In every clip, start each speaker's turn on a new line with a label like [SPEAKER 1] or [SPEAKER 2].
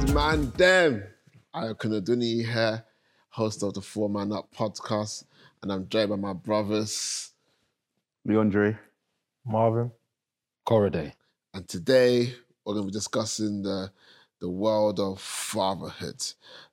[SPEAKER 1] good, man? Damn. I Kunaduni here, host of the Four Man Up podcast, and I'm joined by my brothers.
[SPEAKER 2] Leondre.
[SPEAKER 3] Marvin.
[SPEAKER 4] Korede.
[SPEAKER 1] And today we're going to be discussing the the world of fatherhood.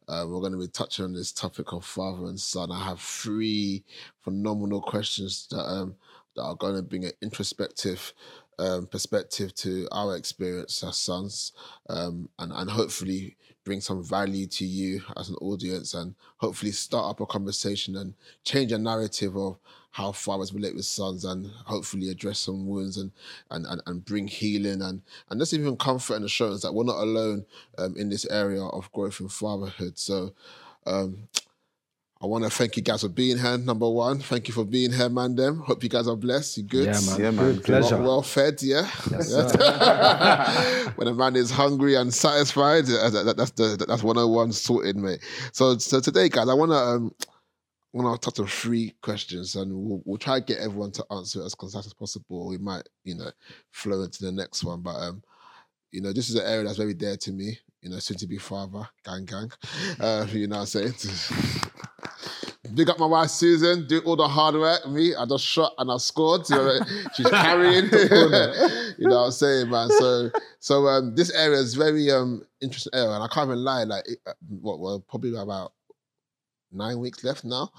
[SPEAKER 1] Uh, we're going to be touching on this topic of father and son. I have three phenomenal questions that um, that are going to bring an introspective um, perspective to our experience as sons, um, and and hopefully bring some value to you as an audience, and hopefully start up a conversation and change a narrative of how fathers relate with sons, and hopefully address some wounds and and and, and bring healing and and just even comfort and assurance that we're not alone um, in this area of growth and fatherhood. So. Um, I want to thank you guys for being here. Number one, thank you for being here, man. Them. Hope you guys are blessed. You good?
[SPEAKER 4] Yeah, man.
[SPEAKER 2] Yeah, man.
[SPEAKER 4] Good pleasure.
[SPEAKER 1] Well, well fed, yeah.
[SPEAKER 4] Yes,
[SPEAKER 1] Yeah. when a man is hungry and satisfied, uh, that- that- that's the that's 101 sorted, mate. So so today, guys, I wanna um I wanna touch on three questions and we'll we'll try to get everyone to answer it as concise as possible. We might, you know, flow into the next one. But um, you know, this is an area that's very dear to me, you know, soon to be father, gang gang. Uh, you know what I'm saying? Big up my wife Susan, do all the hard work. Me, I just shot and I scored. You know, she's carrying. you know what I'm saying, man. So, so um, this area is very um interesting area, and I can't even lie. Like, it, uh, what? Well, probably about nine weeks left now.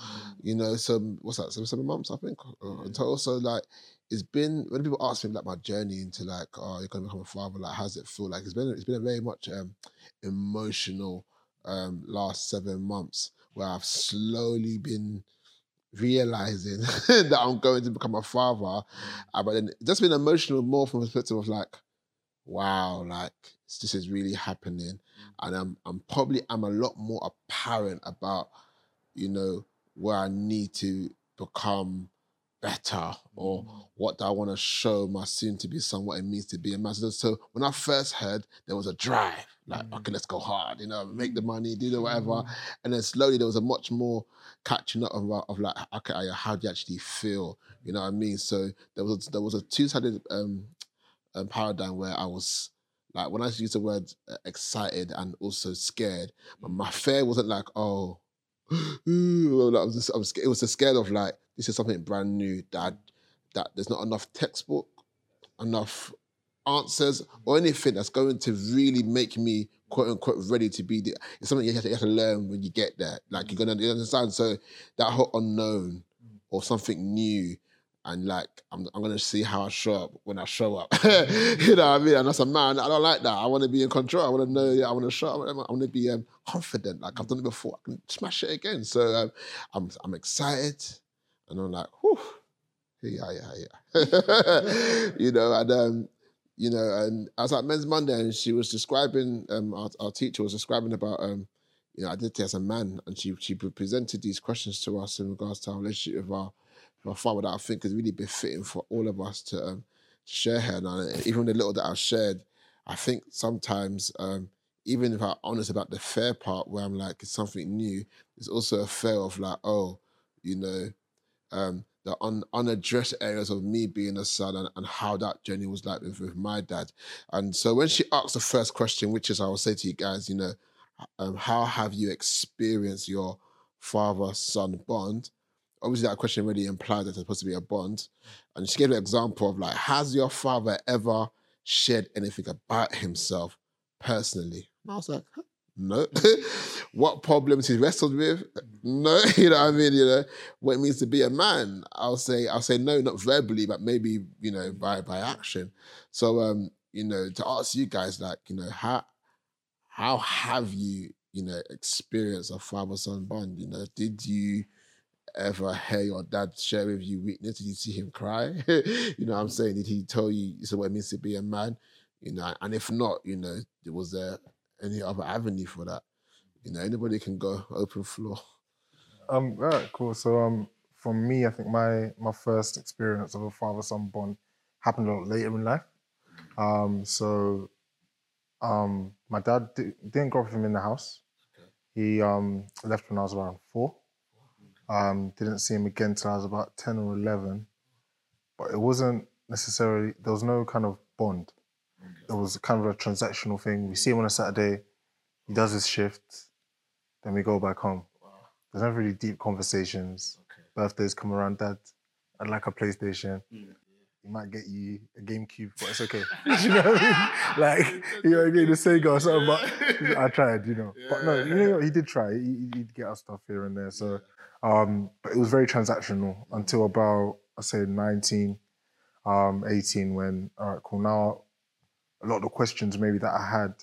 [SPEAKER 1] You know, so what's that? Seven, seven months, I think, uh, in total. So, like, it's been when people ask me like my journey into like, oh, you're gonna become a father. Like, how's it feel? Like, it's been it's been a very much um emotional um last seven months where I've slowly been realizing that I'm going to become a father. Uh, but then it's just been emotional more from a perspective of like, wow, like this is really happening. And I'm I'm probably I'm a lot more apparent about, you know, where I need to become better or what do I want to show my soon to be son what it means to be a man. So, when I first heard there was a drive, like, okay, let's go hard, you know, make the money, do the whatever. And then slowly there was a much more catching up of, of like, okay, how do you actually feel? You know what I mean? So there was there was a two-sided um, um paradigm where I was like when I use the word uh, excited and also scared, but my fear wasn't like, oh, ooh, like, I was just, I was. It was a scared of like this is something brand new that that there's not enough textbook, enough answers or anything that's going to really make me quote unquote ready to be the, it's something you have, to, you have to learn when you get there. Like you're gonna understand. So that whole unknown or something new. And like I'm, I'm gonna see how I show up when I show up. you know what I mean? And as a man, I don't like that. I want to be in control. I want to know. Yeah, I want to show up. I want to be um, confident. Like I've done it before. I can smash it again. So um, I'm I'm excited, and I'm like, whew, yeah, yeah, yeah. you know, and um, you know, and I was at Men's Monday, and she was describing. Um, our, our teacher was describing about um, you know, identity as a man, and she she presented these questions to us in regards to our relationship with our our father that I think is really befitting for all of us to um, share here. And even the little that I've shared, I think sometimes. Um, even if I'm honest about the fair part, where I'm like it's something new, there's also a fair of like, oh, you know, um, the un- unaddressed areas of me being a son and, and how that journey was like with, with my dad. And so when she asked the first question, which is I will say to you guys, you know, um, how have you experienced your father-son bond? Obviously, that question really implies that there's supposed to be a bond. And she gave an example of like, has your father ever shared anything about himself personally? And I was like, no. what problems he wrestled with? No. You know what I mean? You know, what it means to be a man. I'll say, I'll say no, not verbally, but maybe, you know, by by action. So um, you know, to ask you guys, like, you know, how how have you, you know, experienced a father-son bond? You know, did you ever hear your dad share with you weakness? Did you see him cry? you know what I'm saying? Did he tell you is what it means to be a man? You know, and if not, you know, was there any other avenue for that? You know, anybody can go open floor.
[SPEAKER 3] Um, all right, cool. So um, for me, I think my my first experience of a father-son bond happened a lot later in life. Um, so um, my dad di- didn't grow up with him in the house. He um left when I was around four. Um, didn't see him again till I was about ten or eleven. But it wasn't necessarily there was no kind of bond. It was kind of a transactional thing. We see him on a Saturday, He does his shift, then we go back home. There's not really deep conversations. Birthdays come around, Dad. I'd like a PlayStation. He might get you a GameCube, but it's okay. you know what I mean? Like, you know, getting the Sega or something, but I tried, you know. But no, you know, he did try. He, he'd get us stuff here and there. So, um, but it was very transactional until about, I say, 19, um, 18, when, all right, cool. Now, a lot of the questions maybe that I had,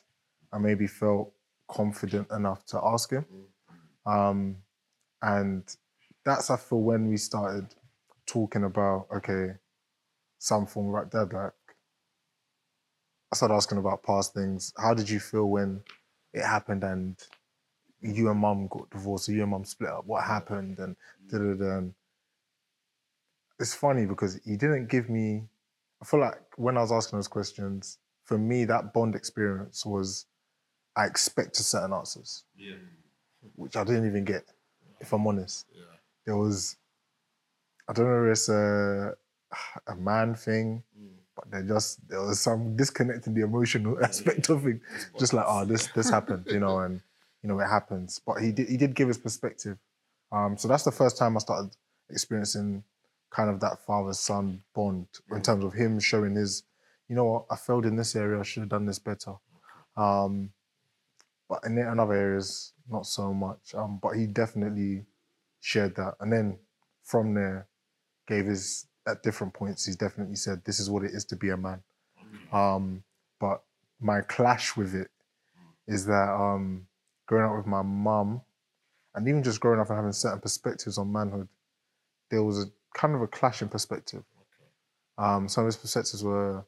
[SPEAKER 3] I maybe felt confident enough to ask him. Um, and that's, I feel, when we started talking about, okay, some form of like dad, like I started asking about past things. How did you feel when it happened and you and mum got divorced or you and mum split up? What happened? And da da da. It's funny because he didn't give me. I feel like when I was asking those questions, for me, that bond experience was I expected certain answers,
[SPEAKER 1] Yeah.
[SPEAKER 3] which I didn't even get, if I'm honest.
[SPEAKER 1] Yeah.
[SPEAKER 3] There was, I don't know if it's a, a man thing, mm. but there just there was some disconnect in the emotional aspect of it. Just like, oh, this this happened, you know, and you know it happens. But he did he did give his perspective. Um, so that's the first time I started experiencing kind of that father son bond in terms of him showing his, you know what, I failed in this area, I should have done this better. Um, but in, in other areas, not so much. Um, but he definitely shared that, and then from there, gave his at different points. He's definitely said this is what it is to be a man. Um, but my clash with it is that um, growing up with my mum, and even just growing up and having certain perspectives on manhood, there was a kind of a clash in perspective. Um, some of his perspectives were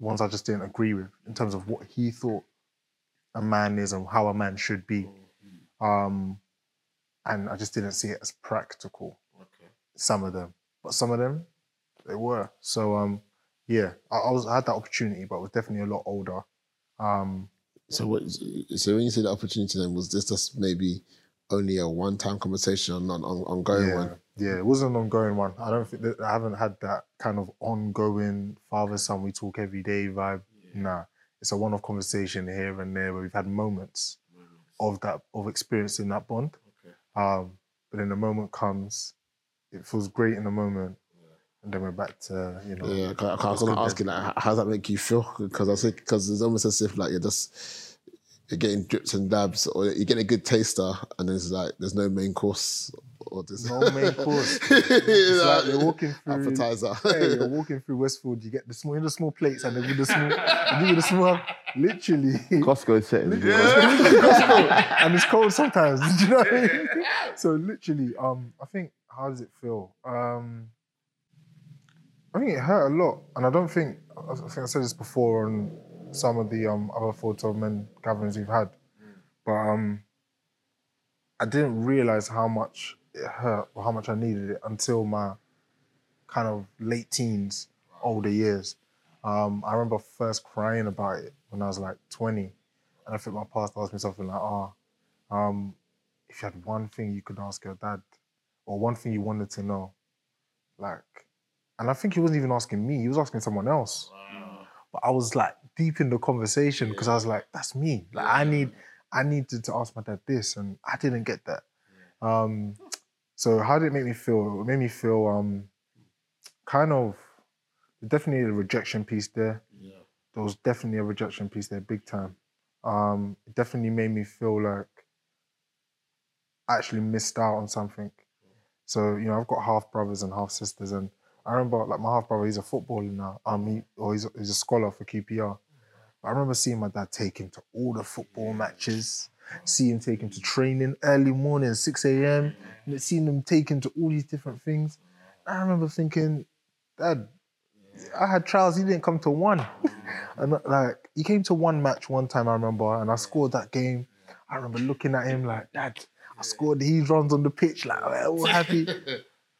[SPEAKER 3] ones I just didn't agree with in terms of what he thought a man is and how a man should be. Um, and I just didn't see it as practical. Some of them, but some of them, they were. So um, yeah, I, I was I had that opportunity, but I was definitely a lot older. Um,
[SPEAKER 1] So what? So when you say the opportunity, then was this just maybe only a one-time conversation or not on ongoing
[SPEAKER 3] yeah,
[SPEAKER 1] one?
[SPEAKER 3] yeah, it was an ongoing one. I don't think that I haven't had that kind of ongoing father son we talk every day vibe. Nah, it's a one-off conversation here and there where we've had moments of that of experiencing that bond. Um, but then the moment comes, it feels great in the moment, and then we're back to you know.
[SPEAKER 1] Yeah, I, I, I was
[SPEAKER 3] it's
[SPEAKER 1] gonna ask you like, how, how does that make you feel? Because I think because it's almost as if like you're just you're getting drips and dabs, or you're getting a good taster, and then it's like there's no main course or this
[SPEAKER 3] No main course.
[SPEAKER 1] it's
[SPEAKER 3] It's like you're walking through.
[SPEAKER 1] appetizer.
[SPEAKER 3] Hey, you're walking through Westfield. You get the small, you know, the small plates, and then with the small, and you with the small, literally.
[SPEAKER 2] Costco is setting.
[SPEAKER 3] and it's cold sometimes. Do you know what I mean? So literally, um, I think how does it feel? Um, I think it hurt a lot, and I don't think I think I said this before on some of the um other photo men gatherings we've had, but um, I didn't realize how much it hurt or how much I needed it until my kind of late teens, older years. Um, I remember first crying about it when I was like 20. And I think my pastor asked me something like, oh, um, if you had one thing you could ask your dad, or one thing you wanted to know, like, and I think he wasn't even asking me, he was asking someone else. But I was like deep in the conversation because I was like, that's me. Like I need, I needed to ask my dad this, and I didn't get that. Um, so how did it make me feel? It made me feel um, kind of definitely a rejection piece there. Yeah. There was definitely a rejection piece there, big time. Um, it definitely made me feel like I actually missed out on something. So you know, I've got half brothers and half sisters, and I remember like my half brother, he's a footballer now. Um, he, or he's a, he's a scholar for QPR. I remember seeing my dad take him to all the football matches, see him take him to training early morning, 6 a.m., and seeing him take him to all these different things. I remember thinking, Dad, I had trials, he didn't come to one. and like, he came to one match one time, I remember, and I scored that game. I remember looking at him like, Dad, I scored, he runs on the pitch, like, all happy.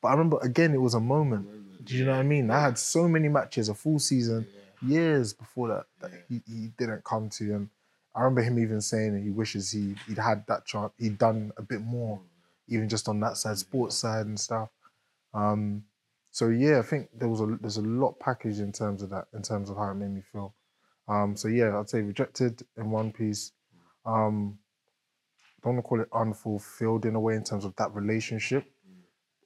[SPEAKER 3] But I remember, again, it was a moment. Do you know what I mean? I had so many matches, a full season, years before that, that he, he didn't come to. And I remember him even saying he wishes he, he'd had that chance, he'd done a bit more, even just on that side, sports side and stuff. Um, so yeah, I think there was a there's a lot packaged in terms of that, in terms of how it made me feel. Um, so yeah, I'd say rejected in one piece, um, don't want to call it unfulfilled in a way in terms of that relationship.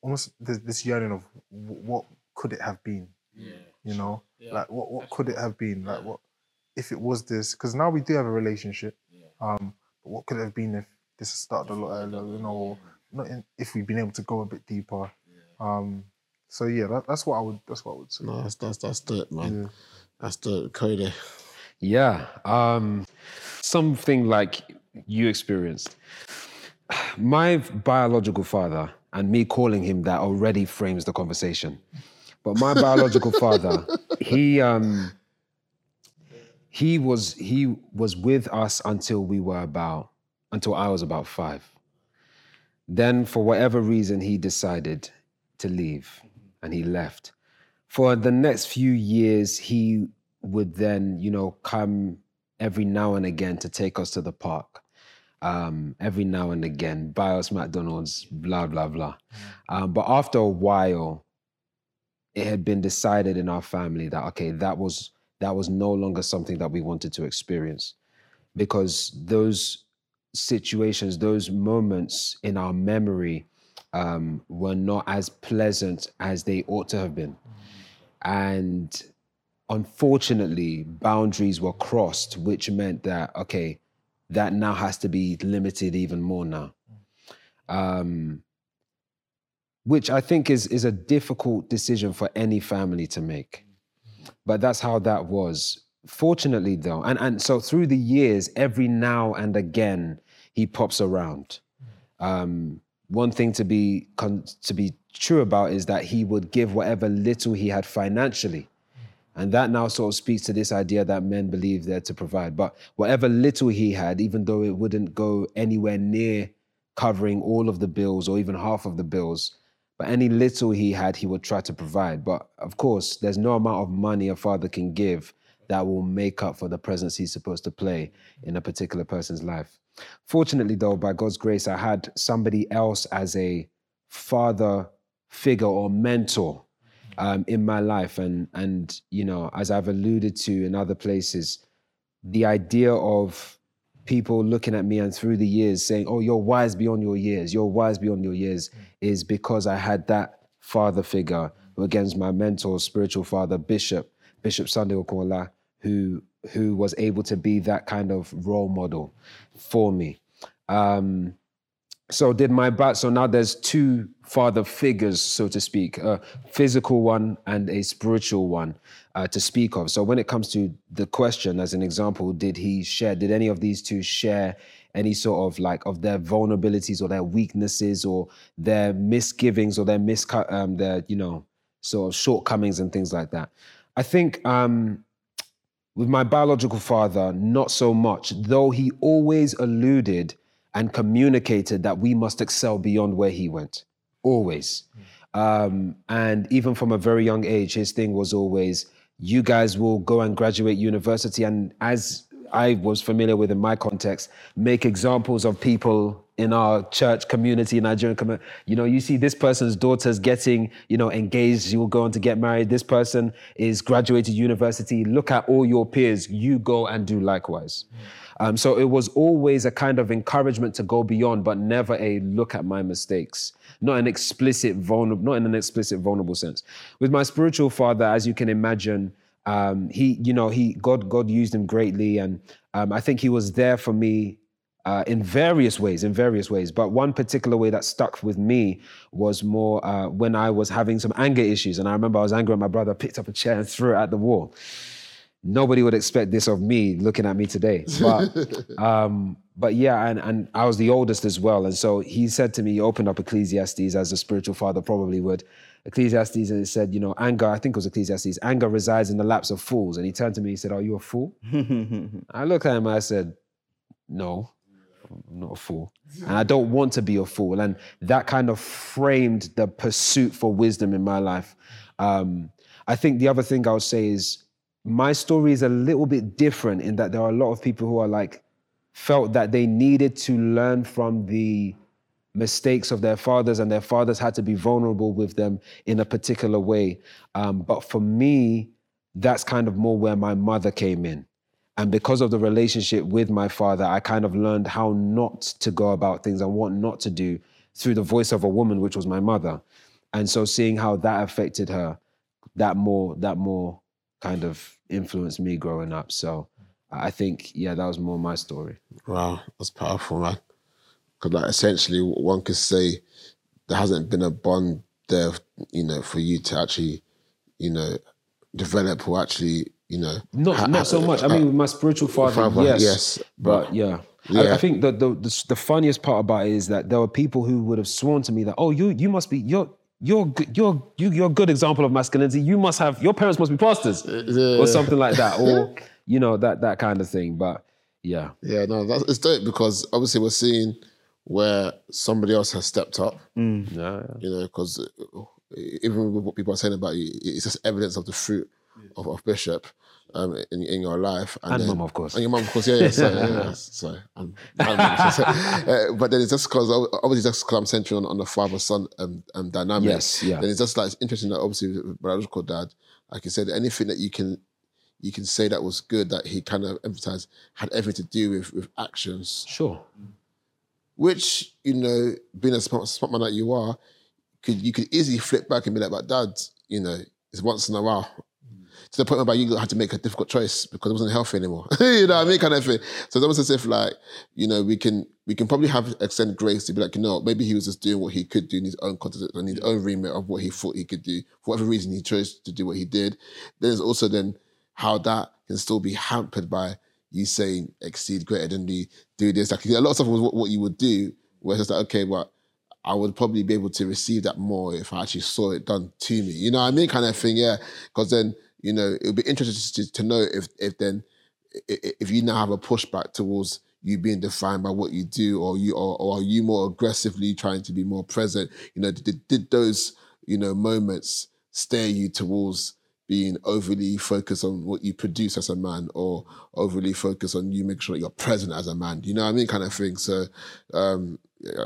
[SPEAKER 3] Almost this, this yearning of what could it have been?
[SPEAKER 4] Yeah.
[SPEAKER 3] You know,
[SPEAKER 4] Yeah.
[SPEAKER 3] like what what could it have been? Like what if it was this? Because now we do have a relationship.
[SPEAKER 4] Yeah.
[SPEAKER 3] Um, but what could it have been if this had started a lot earlier? You know, or not in, if we'd been able to go a bit deeper. Um, so yeah, that, that's what I would. That's what I would say.
[SPEAKER 1] No, that's that's that's dirt, man.
[SPEAKER 3] Yeah.
[SPEAKER 1] That's dirt. Cody.
[SPEAKER 2] Yeah. Um, something like you experienced. My biological father, and me calling him that already frames the conversation. But my biological father, he um, he was he was with us until we were about until I was about five. Then, for whatever reason, he decided to leave, and he left. For the next few years, he would then, you know, come every now and again to take us to the park. Um, every now and again, buy us McDonald's, blah blah blah. Um, but after a while, it had been decided in our family that okay, that was that was no longer something that we wanted to experience, because those situations, those moments in our memory, um, were not as pleasant as they ought to have been, and unfortunately, boundaries were crossed, which meant that okay, that now has to be limited even more now. Um, which I think is is a difficult decision for any family to make. But that's how that was. Fortunately, though, and, and so through the years, every now and again, he pops around. Um, one thing to be con- to be true about is that he would give whatever little he had financially. And that now sort of speaks to this idea that men believe they're to provide. But whatever little he had, even though it wouldn't go anywhere near covering all of the bills or even half of the bills, but any little he had, he would try to provide. But of course, there's no amount of money a father can give that will make up for the presence he's supposed to play in a particular person's life. Fortunately, though, by God's grace, I had somebody else as a father figure or mentor um, in my life. And, and, you know, as I've alluded to in other places, the idea of people looking at me and through the years saying, oh, you're wise beyond your years, you're wise beyond your years, is because I had that father figure who, again, is my mentor, spiritual father, Bishop, Bishop Sunday Okola, who, who was able to be that kind of role model for me. Um, so did my bat so now there's two father figures so to speak a physical one and a spiritual one uh, to speak of. So when it comes to the question as an example did he share did any of these two share any sort of like of their vulnerabilities or their weaknesses or their misgivings or their mis um, their you know sort of shortcomings and things like that? I think um with my biological father, not so much, though he always alluded and communicated that we must excel beyond where he went. Always. Um, and even from a very young age, his thing was always, you guys will go and graduate university. And as I was familiar with in my context, make examples of people in our church community, Nigerian community. You know, you see this person's daughter's getting, you know, engaged, you will go on to get married. This person is graduated university. Look at all your peers. You go and do likewise. Um, so it was always a kind of encouragement to go beyond, but never a look at my mistakes. Not an explicit vulnerable, not in an explicit vulnerable sense. With my spiritual father, as you can imagine, um, he, you know, he God, God used him greatly, and um, I think he was there for me uh, in various ways, in various ways. But one particular way that stuck with me was more uh, when I was having some anger issues, and I remember I was angry at my brother, picked up a chair and threw it at the wall. Nobody would expect this of me looking at me today, but um, but yeah, and and I was the oldest as well, and so he said to me, he opened up Ecclesiastes as a spiritual father probably would. Ecclesiastes and it said, you know, anger, I think it was Ecclesiastes, anger resides in the laps of fools. And he turned to me, he said, Are you a fool? I looked at him, I said, No, I'm not a fool. And I don't want to be a fool. And that kind of framed the pursuit for wisdom in my life. Um, I think the other thing I would say is my story is a little bit different in that there are a lot of people who are like, felt that they needed to learn from the mistakes of their fathers, and their fathers had to be vulnerable with them in a particular way. Um, but for me, that's kind of more where my mother came in. And because of the relationship with my father, I kind of learned how not to go about things and what not to do through the voice of a woman, which was my mother. And so seeing how that affected her, that more, that more kind of influenced me growing up. So I think, yeah, that was more my story.
[SPEAKER 1] Wow, that's powerful, man. Because like essentially, one could say there hasn't been a bond there, you know, for you to actually, you know, develop or actually, you know,
[SPEAKER 2] Not
[SPEAKER 1] ha-
[SPEAKER 2] not so much. I mean, with my spiritual father,
[SPEAKER 1] Father,
[SPEAKER 2] yes,
[SPEAKER 1] yes,
[SPEAKER 2] but,
[SPEAKER 1] but-
[SPEAKER 2] yeah. I,
[SPEAKER 1] Yeah.
[SPEAKER 2] I think the, the the the funniest part about it is that there were people who would have sworn to me that, oh, you you must be you're you're good- you're you, you're a good example of masculinity. You must have your parents must be pastors uh, or something like that, or you know that that kind of thing. But yeah,
[SPEAKER 1] Yeah, no, that's it's dope because obviously we're seeing where somebody else has stepped up. Mm.
[SPEAKER 2] yeah,
[SPEAKER 1] You know, because uh, even with what people are saying about you, it's just evidence of the fruit of, of Bishop um, in, in your life.
[SPEAKER 2] And
[SPEAKER 1] then-
[SPEAKER 2] mum, of course.
[SPEAKER 1] And your mum, of course, yeah, yeah, sorry, yeah, yeah, sorry. And, and mum, uh, but then it's just because, obviously, just because I'm centering on, on the father son um, um, dynamic.
[SPEAKER 2] Yes, yeah.
[SPEAKER 1] Then it's just like, it's interesting that obviously, with biological dad, like you said, anything that you can you can say that was good that he kind of emphasized had everything to do with with actions
[SPEAKER 2] sure.
[SPEAKER 1] which you know, being a smart, smart man that you are, could you could easily flip back and be like, "But Dad, you know, it's once in a while." To the point whereby you had to make a difficult choice because it wasn't healthy anymore. you know what I mean, kind of thing. So it's almost as if like, you know, we can we can probably have extend grace to be like, you know, maybe he was just doing what he could do in his own context and his own remit of what he thought he could do for whatever reason he chose to do what he did. Then There's also then how that can still be hampered by you saying exceed greater than me, do this. Like a lot of stuff was what, what you would do, where it's like, okay, well, I would probably be able to receive that more if I actually saw it done to me. You know what I mean? Kind of thing, yeah. Because then, you know, it would be interesting to, to know if if then if you now have a pushback towards you being defined by what you do, or you or, or are you more aggressively trying to be more present? You know, did, did those you know moments steer you towards being overly focused on what you produce as a man, or overly focused on you making sure that you're present as a man? You know what I mean, kind of thing. So, um,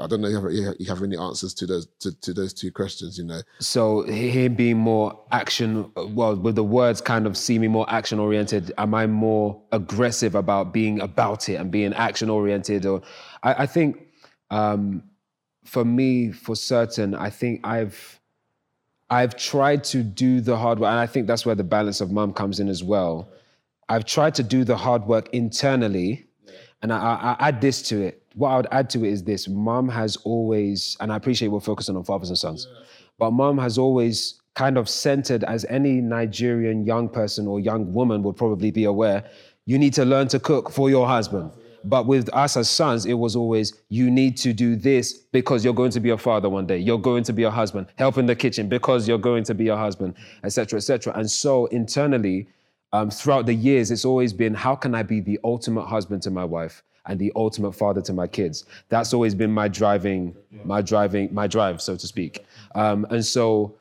[SPEAKER 1] I don't know if you have, you have any answers to those to, to those two questions. You know,
[SPEAKER 2] So him being more action, well, with the words kind of seeming more action oriented, am I more aggressive about being about it and being action oriented? Or I, I think um, for me, for certain, I think I've I've tried to do the hard work, and I think that's where the balance of mum comes in as well. I've tried to do the hard work internally, and I, I, I add this to it. What I would add to it is this: mom has always, and I appreciate we're focusing on fathers and sons, but mom has always kind of centered, as any Nigerian young person or young woman would probably be aware, you need to learn to cook for your husband. But with us as sons, it was always, you need to do this because you're going to be a father one day. You're going to be a husband. Help in the kitchen because you're going to be a husband, etc., etc. And so internally, um, throughout the years, it's always been, how can I be the ultimate husband to my wife and the ultimate father to my kids? That's always been my driving, my driving, my drive, so to speak. Um, and so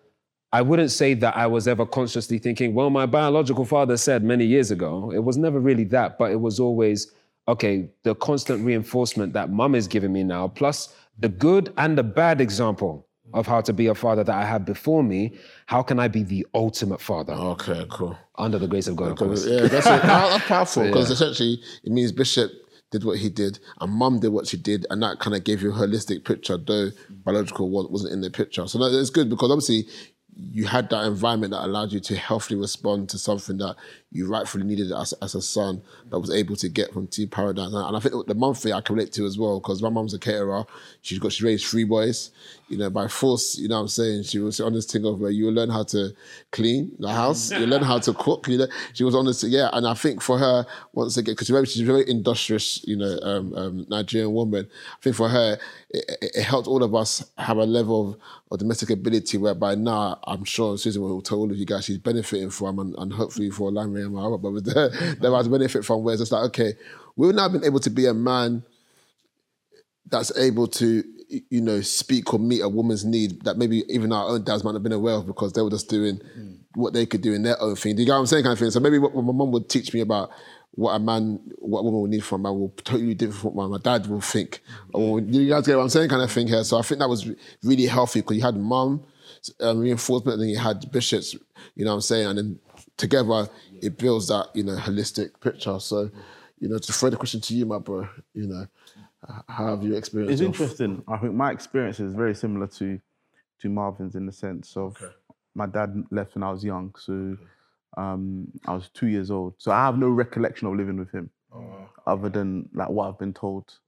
[SPEAKER 2] I wouldn't say that I was ever consciously thinking, well, my biological father said many years ago. It was never really that, but it was always, okay, the constant reinforcement that mum is giving me now, plus the good and the bad example of how to be a father that I had before me. How can I be the ultimate father
[SPEAKER 1] okay, cool.
[SPEAKER 2] under the grace of God, of course?
[SPEAKER 1] Yeah, that's, it. That's powerful because essentially it means Bishop did what he did and Mum did what she did, and that kind of gave you a holistic picture, though biological wasn't in the picture. So that, it's good because obviously you had that environment that allowed you to healthily respond to something that you rightfully needed as, as a son that was able to get from two paradigms. And, and I think the mum thing I can relate to as well because my mum's a caterer. She's got she raised three boys, you know, by force. You know what I'm saying? She was on this thing of where you learn how to clean the house, you learn how to cook. You know, she was on this, yeah. And I think for her, once again, because remember, she's a very industrious, you know, um, um, Nigerian woman. I think for her, it, it, it helped all of us have a level of, of domestic ability whereby now I'm sure Susan will tell all of you guys she's benefiting from and, and hopefully for Lamry and my other brothers there, there was benefit from where it's like, okay, we've now been able to be a man that's able to, you know, speak or meet a woman's need that maybe even our own dads might have been aware of because they were just doing what they could do in their own thing. Do you get what I'm saying? Kind of thing. So maybe what, what my mum would teach me about what a man, what a woman will need from a man will totally different from what my dad will think. Or you guys get what I'm saying? Kind of thing here. So I think that was really healthy because you had mum um, reinforcement and then you had bishops, you know what I'm saying? And then together it builds that you know holistic picture. So, you know, to throw the question to you, my bro, you know, how have you experienced?
[SPEAKER 4] It's interesting. I think my experience is very similar to to Marvin's in the sense of my dad left when I was young, so um, I was two years old. So I have no recollection of living with him, other than like what I've been told.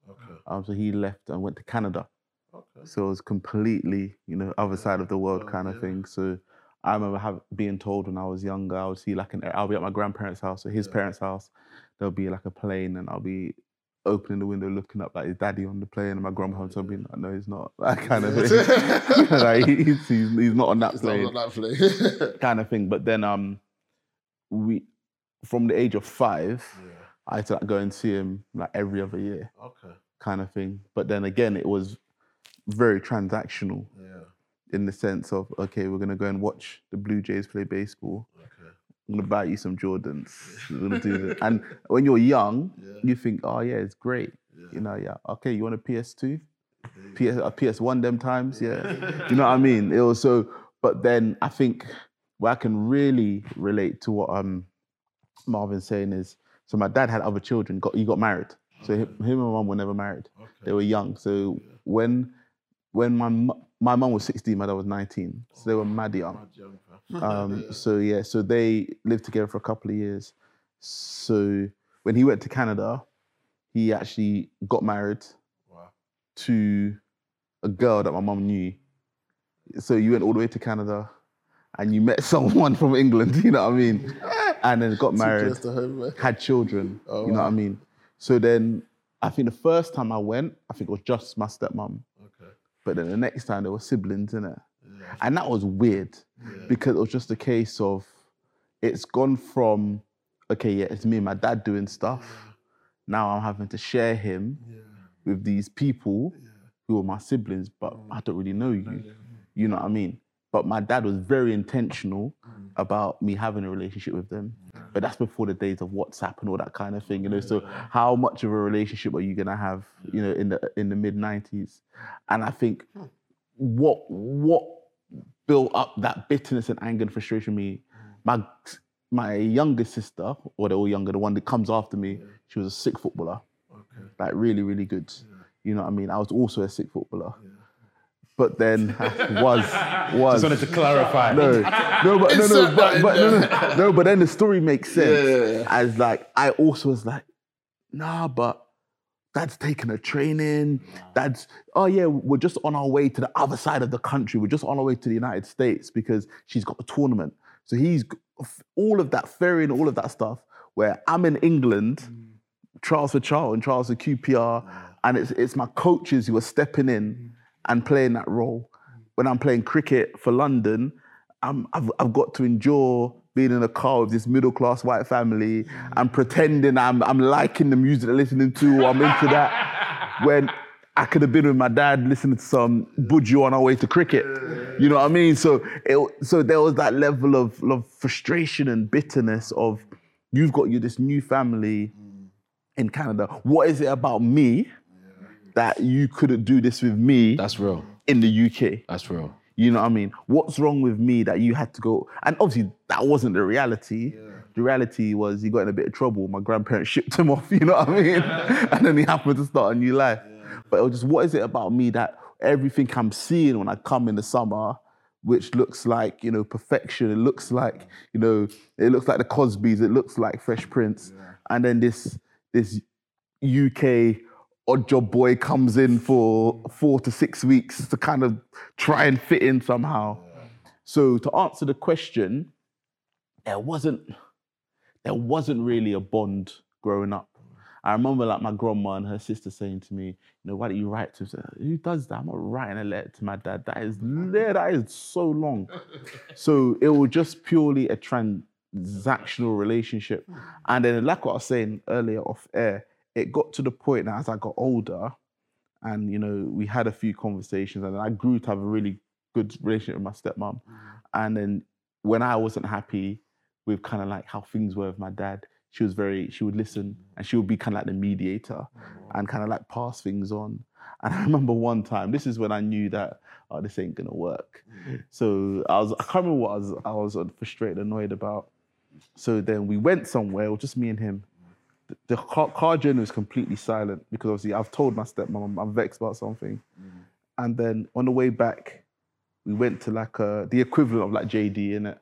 [SPEAKER 4] Um, so he left and went to Canada. Okay. So it was completely, you know, other side of the world kind of thing. So I remember have, being told when I was younger, I would see like an, I'll be at my grandparents' house or his parents' house. There'll be like a plane, and I'll be opening the window, looking up like his daddy on the plane, and my grandma would be like, "No, he's not." That kind of thing. like he's, he's, he's not on that
[SPEAKER 1] not
[SPEAKER 4] plane
[SPEAKER 1] on that play.
[SPEAKER 4] kind of thing. But then um we from the age of five, I had to like, go and see him like every other year
[SPEAKER 1] okay.
[SPEAKER 4] kind of thing. But then again it was very transactional
[SPEAKER 1] Yeah.
[SPEAKER 4] In the sense of okay, we're gonna go and watch the Blue Jays play baseball.
[SPEAKER 1] Okay.
[SPEAKER 4] I'm gonna buy you some Jordans. We're gonna do this. And when you're young,
[SPEAKER 1] Yeah.
[SPEAKER 4] you think, oh yeah, it's great. You know, yeah. Okay, you want a PS2? PS, a PS1 them times, yeah. you know what I mean? It was so, but then I think where I can really relate to what um Marvin's saying is, so my dad had other children, got he got married. So him, him and my mum were never married. They were young. So when when my my mum was 16, my dad was 19. So they were mad young. Um, so yeah, so they lived together for a couple of years. So when he went to Canada, he actually got married
[SPEAKER 1] Wow.
[SPEAKER 4] to a girl that my mum knew. So you went all the way to Canada and you met someone from England, you know what I mean? And then got married,
[SPEAKER 1] Close to home, man.
[SPEAKER 4] had children,
[SPEAKER 1] Oh,
[SPEAKER 4] you know what I mean? So then I think the first time I went, I think it was just my stepmom. But then the next time there were siblings in it. And that was weird because it was just a case of it's gone from, okay, yeah, it's me and my dad doing stuff. Now I'm having to share him with these people who are my siblings, but I don't really know you. You know what I mean? But my dad was very intentional mm. about me having a relationship with them. But that's before the days of WhatsApp and all that kind of thing, you know. So how much of a relationship are you gonna have, you know, in the in the mid '90s? And I think hmm. what what built up that bitterness and anger and frustration me, hmm. my my youngest sister, or they're all younger, the one that comes after me, she was a sick footballer, like really, really good. You know what I mean? I was also a sick footballer. But then was was
[SPEAKER 2] Just wanted to clarify.
[SPEAKER 4] no, no, but no, no, but, but no, no, no, but then the story makes sense.
[SPEAKER 1] Yeah, yeah, yeah.
[SPEAKER 4] As like, I also was like, nah, but dad's taking a training. Dad's, oh yeah, we're just on our way to the other side of the country. We're just on our way to the United States because she's got a tournament. So he's all of that ferrying, all of that stuff. Where I'm in England, mm. trials for Charlton, trials for QPR, and it's it's my coaches who are stepping in mm. And playing that role. When I'm playing cricket for London, I'm, I've, I've got to endure being in a car with this middle class white family and pretending I'm, I'm liking the music they're listening to, or I'm into that. When I could have been with my dad listening to some Buju on our way to cricket. You know what I mean? So, it, so there was that level of, of frustration and bitterness of you've got you this new family in Canada. What is it about me that you couldn't do this with me
[SPEAKER 2] That's real.
[SPEAKER 4] in the UK?
[SPEAKER 2] That's real.
[SPEAKER 4] You know what I mean? What's wrong with me that you had to go? And obviously, that wasn't the reality. The reality was he got in a bit of trouble. My grandparents shipped him off, you know what I mean? and then he happened to start a new life. But it was just, what is it about me that everything I'm seeing when I come in the summer, which looks like, you know, perfection, it looks like, you know, it looks like the Cosbys, it looks like Fresh Prince. And then this, this UK odd job boy comes in for four to six weeks to kind of try and fit in somehow. So to answer the question, there wasn't there wasn't really a bond growing up. I remember like my grandma and her sister saying to me, you know, why don't you write to her? Who does that? I'm not writing a letter to my dad. That is that is so long. So it was just purely a transactional relationship. And then like what I was saying earlier off air, it got to the point that as I got older, and you know, we had a few conversations, and I grew to have a really good relationship with my stepmom. Mm-hmm. And then when I wasn't happy with kind of like how things were with my dad, she was very, she would listen mm-hmm. and she would be kind of like the mediator oh, and kind of like pass things on. And I remember one time, this is when I knew that, oh, this ain't gonna work. Mm-hmm. So I was, I can't remember what I was, I was uh, frustrated, annoyed about. So then we went somewhere, it was just me and him. The, the car, car journey was completely silent because obviously I've told my stepmom I'm, vexed about something. Mm-hmm. And then on the way back, we went to like a, the equivalent of like JD in it.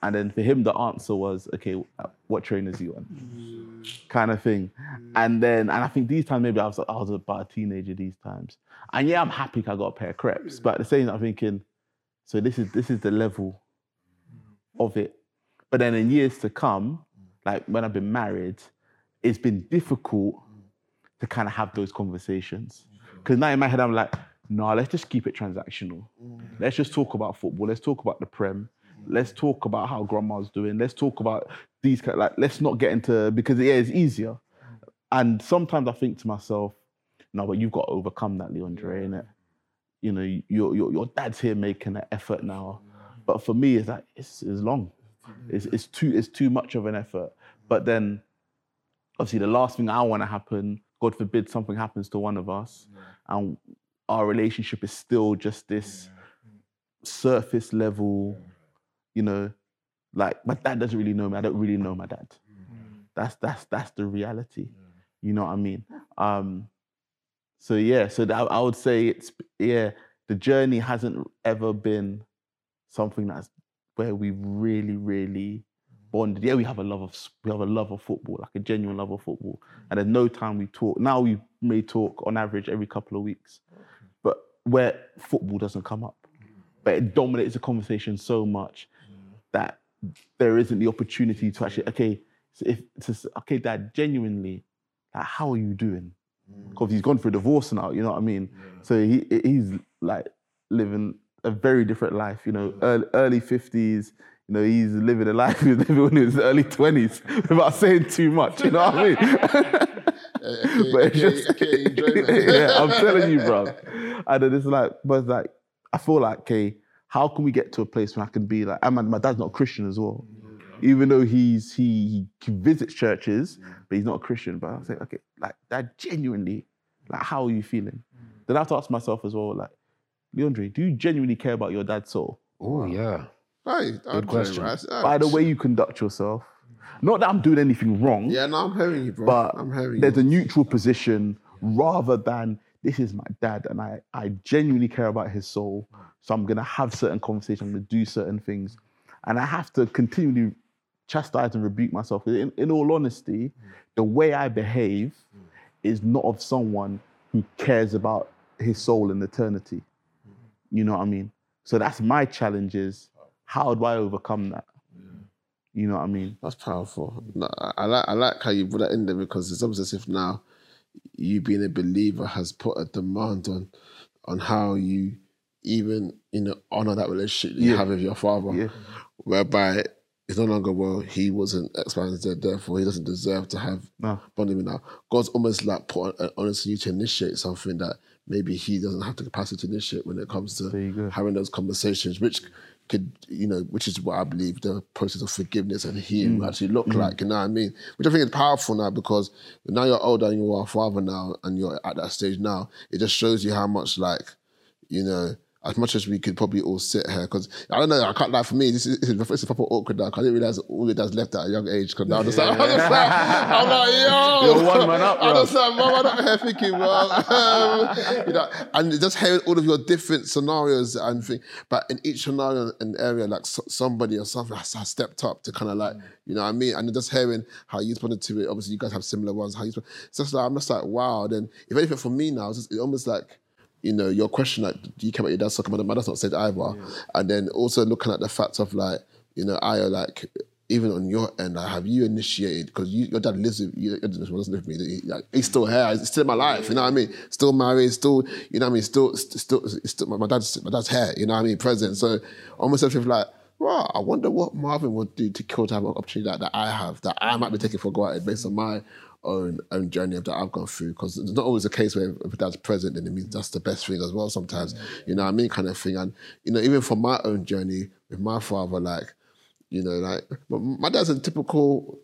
[SPEAKER 4] And then for him, the answer was, okay, uh, what trainers you on? Mm-hmm. Kind of thing. Mm-hmm. And then, and I think these times maybe I was I was about a teenager these times. And yeah, I'm happy I got a pair of crepes. But at the same time, I'm thinking, so this is this is the level of it. But then in years to come, like when I've been married, it's been difficult to kind of have those conversations. Because now in my head, I'm like, no, let's just keep it transactional. Mm. Let's just talk about football. Let's talk about the Prem. Let's talk about how grandma's doing. Let's talk about these kind like let's not get into because yeah, it's easier. And sometimes I think to myself, no, but you've got to overcome that, Leondre, innit? You know, your, your your dad's here making an effort now. But for me, it's like it's, it's long. It's, it's too it's too much of an effort. But then obviously the last thing I want to happen, God forbid something happens to one of us, and our relationship is still just this surface level, you know, like my dad doesn't really know me. I don't really know my dad. That's that's that's the reality. You know what I mean? Um, so yeah, so that, I would say it's yeah, the journey hasn't ever been something that's where we really, really bonded. Yeah, we have a love of we have a love of football, like a genuine love of football. Mm. And there's no time we talk. Now we may talk on average every couple of weeks, but where football doesn't come up, mm. but it dominates the conversation so much mm. that there isn't the opportunity to actually okay, so if to, okay, dad, genuinely, like, how are you doing? Because he's gone through a divorce now, you know what I mean. So he he's like living a very different life, you know, early, early 50s. You know, he's living a life he was living in his early 20s without saying too much, you know what I mean? but it's just,
[SPEAKER 1] okay, enjoyment.
[SPEAKER 4] yeah, I'm telling you, bro. And then it's like, but it's like, I feel like, okay, how can we get to a place where I can be like, and my, my dad's not a Christian as well. Mm-hmm. Even though he's he, he visits churches, but he's not a Christian. But I was like, okay, like that genuinely, like how are you feeling? Mm. Then I have to ask myself as well, like, Leondre, do you genuinely care about your dad's soul?
[SPEAKER 2] Oh yeah.
[SPEAKER 1] Right, Good
[SPEAKER 2] question.
[SPEAKER 4] By the way you conduct yourself. Not that I'm doing anything wrong,
[SPEAKER 1] Yeah, no, I'm hearing you, bro.
[SPEAKER 4] but
[SPEAKER 1] I'm hearing you.
[SPEAKER 4] there's
[SPEAKER 1] you.
[SPEAKER 4] a neutral position rather than this is my dad and I, I genuinely care about his soul. So I'm gonna have certain conversations, I'm gonna do certain things. And I have to continually chastise and rebuke myself. In, in all honesty, the way I behave is not of someone who cares about his soul in eternity. You know what I mean? So that's my challenge is how do I overcome that? You know what I mean?
[SPEAKER 1] That's powerful. No, I, like I like how you put that in there because it's almost as if now you being a believer has put a demand on on how you even you know honor that relationship you
[SPEAKER 4] Yeah.
[SPEAKER 1] have with your father,
[SPEAKER 4] Yeah.
[SPEAKER 1] whereby it's no longer well he wasn't X, Y, and Z, therefore he doesn't deserve to have
[SPEAKER 4] No.
[SPEAKER 1] bonding with now. God's almost like put an onus on you to initiate something that maybe he doesn't have the capacity to initiate when it comes to
[SPEAKER 4] you
[SPEAKER 1] having those conversations, which could, you know, which is what I believe the process of forgiveness and healing will mm. actually look mm. like. You know what I mean? Which I think is powerful now because now you're older and you are a father now and you're at that stage now. It just shows you how much, like, you know, as much as we could probably all sit here, because I don't know, I can't lie for me. This is, this is, proper awkward now. I didn't realize all your dad's left at a young age. Because now I'm just like, I'm, just like, I'm like, yo,
[SPEAKER 4] You're one man up,
[SPEAKER 1] I'm
[SPEAKER 4] bro.
[SPEAKER 1] just like, man, I'm not here thinking, well, um, you know, and just hearing all of your different scenarios and thing, but in each scenario and area, like so, somebody or something has, has stepped up to kind of like, you know what I mean? And just hearing how you responded to it. Obviously, you guys have similar ones. How you, it's just like I'm just like, wow. Then, if anything, for me now, it's, just, it's almost like you know, your question like, do you care about your dad's soccer? My dad's not said either. And then also looking at the fact of like, you know, I like, even on your end, like, have you initiated, because you, your dad lives with you, your dad doesn't live with me, he- like, he's still here, he's still in my life, you know what I mean? Still married, still, you know what I mean? Still, still, still my, my dad's, my dad's here, you know what I mean? Present. So almost as if like, wow, I wonder what Marvin would do to kill to have an opportunity like that I have, that I might be taking for granted based on my own own journey that I've gone through. Because it's not always a case where if dad's present, then it means that's the best thing as well. Sometimes, you know what I mean, kind of thing. And you know, even for my own journey with my father, like, you know, like, but my dad's a typical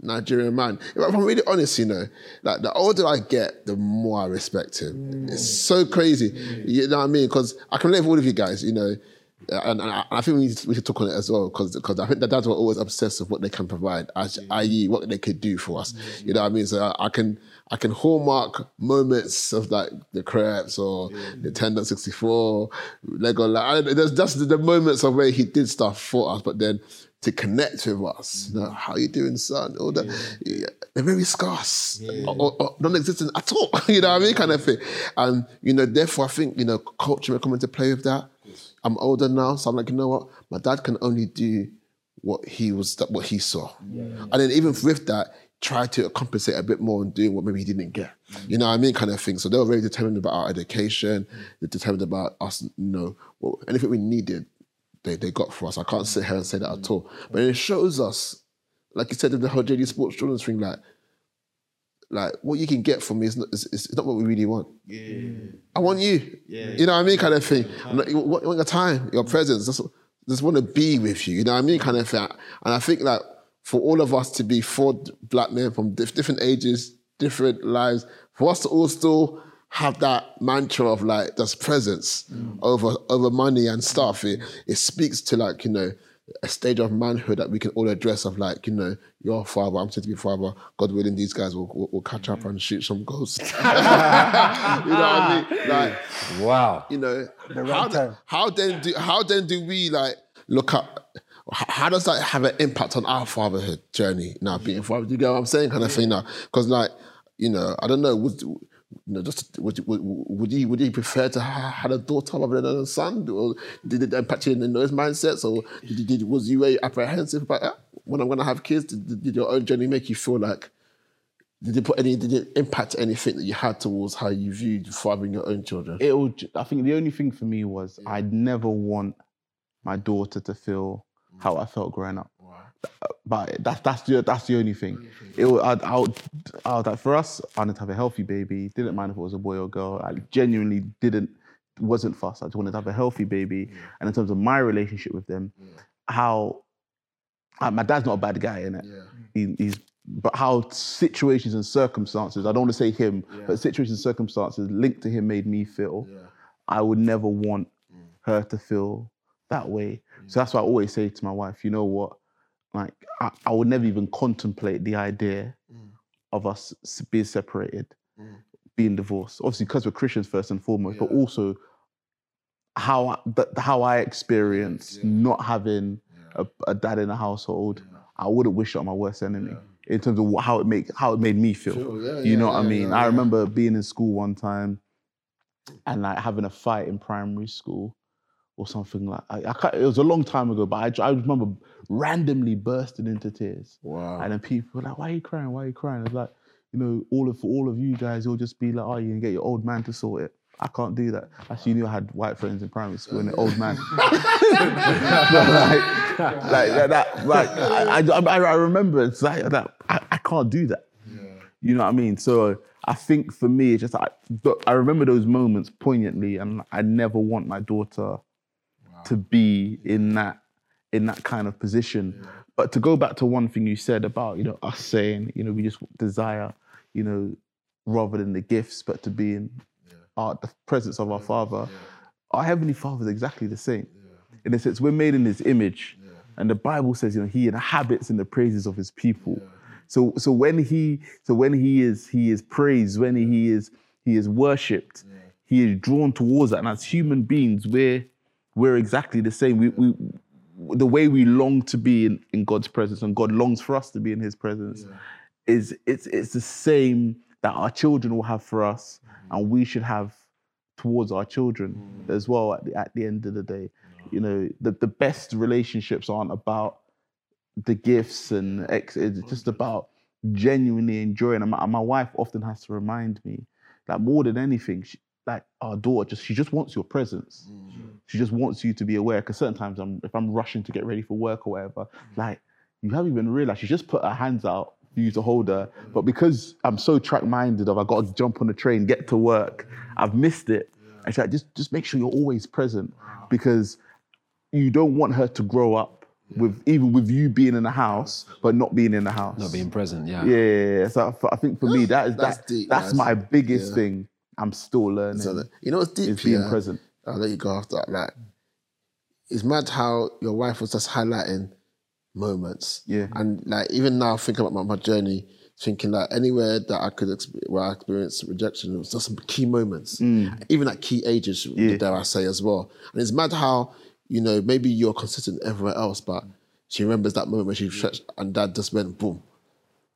[SPEAKER 1] Nigerian man. If I'm really honest, you know, like the older I get, the more I respect him. It's mm. so crazy. Mm. You know what I mean? Because I can live with all of you guys, you know. And, and I, I think we need to, we should talk on it as well because because I think that dads were always obsessed with what they can provide, as, i.e., what they could do for us. You know what I mean? So I, I can I can hallmark moments of like the crepes or Nintendo 64, Lego. Like, there's just the, the moments of where he did stuff for us, but then to connect with us, you know, how you doing, son? All that, yeah, they're very scarce or, or- or non-existent at all. you know what I mean, kind of thing. And you know, therefore, I think you know, culture may come into play with that. I'm older now, so I'm like, you know what? My dad can only do what he was, what he saw, and then even with that, try to compensate a bit more and doing what maybe he didn't get. You know what I mean, kind of thing. So they were very determined about our education. They're determined about us, you know, what, anything we needed, they, they got for us. I can't sit here and say that at all. But it shows us, like you said in the whole JD Sports Children's thing, like, like what you can get from me is not, is, is not what we really want. Yeah. I want you. Yeah. You know what I mean? Kind of thing. Like, you want, your time, your presence. Just, just want to be with you. You know what I mean? Kind of thing. And I think like for all of us to be four black men from dif- different ages, different lives, for us to all still have that mantra of like just presence mm. over over money and stuff. It it speaks to like you know a stage of manhood that we can all address of like you know your father, I'm said to be father. God willing, these guys will, will, will catch up mm. and shoot some goals. you know what I mean? Like
[SPEAKER 2] Wow.
[SPEAKER 1] you know,
[SPEAKER 3] right
[SPEAKER 1] how,
[SPEAKER 3] time.
[SPEAKER 1] how then do how then do we like look up? How does that have an impact on our fatherhood journey now? Being father, do you get what I'm saying? Kind of thing now, because like you know, I don't know. Would know, just would would, would you would you prefer to have had a daughter rather than a son, or did it impact you in those mindsets, or did, did was you very apprehensive about that? when I'm gonna have kids? Did, did your own journey make you feel like? Did it put any? Did it impact anything that you had towards how you viewed fathering your own children?
[SPEAKER 4] it would. I think the only thing for me was I'd never want my daughter to feel how I felt growing up. But that's that's the that's the only thing. It I'd, I would, I would, like, for us, I wanted to have a healthy baby. Didn't mind if it was a boy or girl. I genuinely didn't wasn't fast. I just wanted to have a healthy baby. And in terms of my relationship with them, how uh, my dad's not a bad guy in it. He, he's but how situations and circumstances. I don't want to say him, but situations and circumstances linked to him made me feel. I would never want her to feel that way. So that's why I always say to my wife, you know what? Like, I, I would never even contemplate the idea mm. of us being separated, mm. being divorced. Obviously, because we're Christians first and foremost, but also how I, how I experienced not having a, a dad in the household. I wouldn't wish it on my worst enemy. In terms of how it make how it made me feel,
[SPEAKER 1] Sure, yeah,
[SPEAKER 4] you
[SPEAKER 1] yeah,
[SPEAKER 4] know what I mean.
[SPEAKER 1] yeah,
[SPEAKER 4] I
[SPEAKER 1] yeah.
[SPEAKER 4] remember being in school one time, and like having a fight in primary school or something like I, I it was a long time ago, but I remember randomly bursting into tears.
[SPEAKER 1] Wow.
[SPEAKER 4] And then people were like, "Why are you crying? Why are you crying?" It's like, you know, all of for all of you guys, you'll just be like, "Oh, you can get your old man to sort it." I can't do that. Actually, you knew I had white friends in primary school, and the old man. like, like that, like I, I, I I remember it's like that. I, I can't do that. Yeah. You know what I mean? So I think for me, it's just I, I remember those moments poignantly, and I never want my daughter to be in that in that kind of position. But to go back to one thing you said about you know us saying you know we just desire you know rather than the gifts, but to be in our, the presence of our Father. Our heavenly Father is exactly the same. In a sense, we're made in His image, and the Bible says you know He inhabits in the praises of His people. So so when He so when He is He is praised, when He is He is worshipped, He is drawn towards that. And as human beings, we're we're exactly the same. We, we the way we long to be in, in God's presence and God longs for us to be in his presence is it's it's the same that our children will have for us mm-hmm. and we should have towards our children mm. as well at the at the end of the day. You know, the, the best relationships aren't about the gifts and ex, it's just about genuinely enjoying. And my, my wife often has to remind me that more than anything, she, like our daughter, just she just wants your presence. Mm. She just wants you to be aware. Because certain times, I'm if I'm rushing to get ready for work or whatever, mm. like you haven't even realized she just put her hands out for you to hold her. Mm. But because I'm so track minded of I got to jump on the train, get to work, mm. I've missed it. And she's like, just just make sure you're always present because you don't want her to grow up with even with you being in the house but not being in the house.
[SPEAKER 2] Not being present, yeah.
[SPEAKER 4] Yeah, yeah, yeah. So I- I think for me that is
[SPEAKER 1] That's
[SPEAKER 4] that,
[SPEAKER 1] deep,
[SPEAKER 4] that's
[SPEAKER 1] man.
[SPEAKER 4] my biggest
[SPEAKER 1] Yeah.
[SPEAKER 4] thing. I'm still learning.
[SPEAKER 1] So that- you know it's deep
[SPEAKER 4] is being
[SPEAKER 1] yeah?
[SPEAKER 4] present.
[SPEAKER 1] I'll let you go after that. Like, it's mad how your wife was just highlighting moments.
[SPEAKER 4] Yeah.
[SPEAKER 1] And like even now, thinking about my, my journey, thinking like anywhere that I could exp- where I experienced rejection, it was just some key moments, mm. even at key ages, dare I say as well. And it's mad how you know maybe you're consistent everywhere else, but she remembers that moment when she stretched and dad just went boom.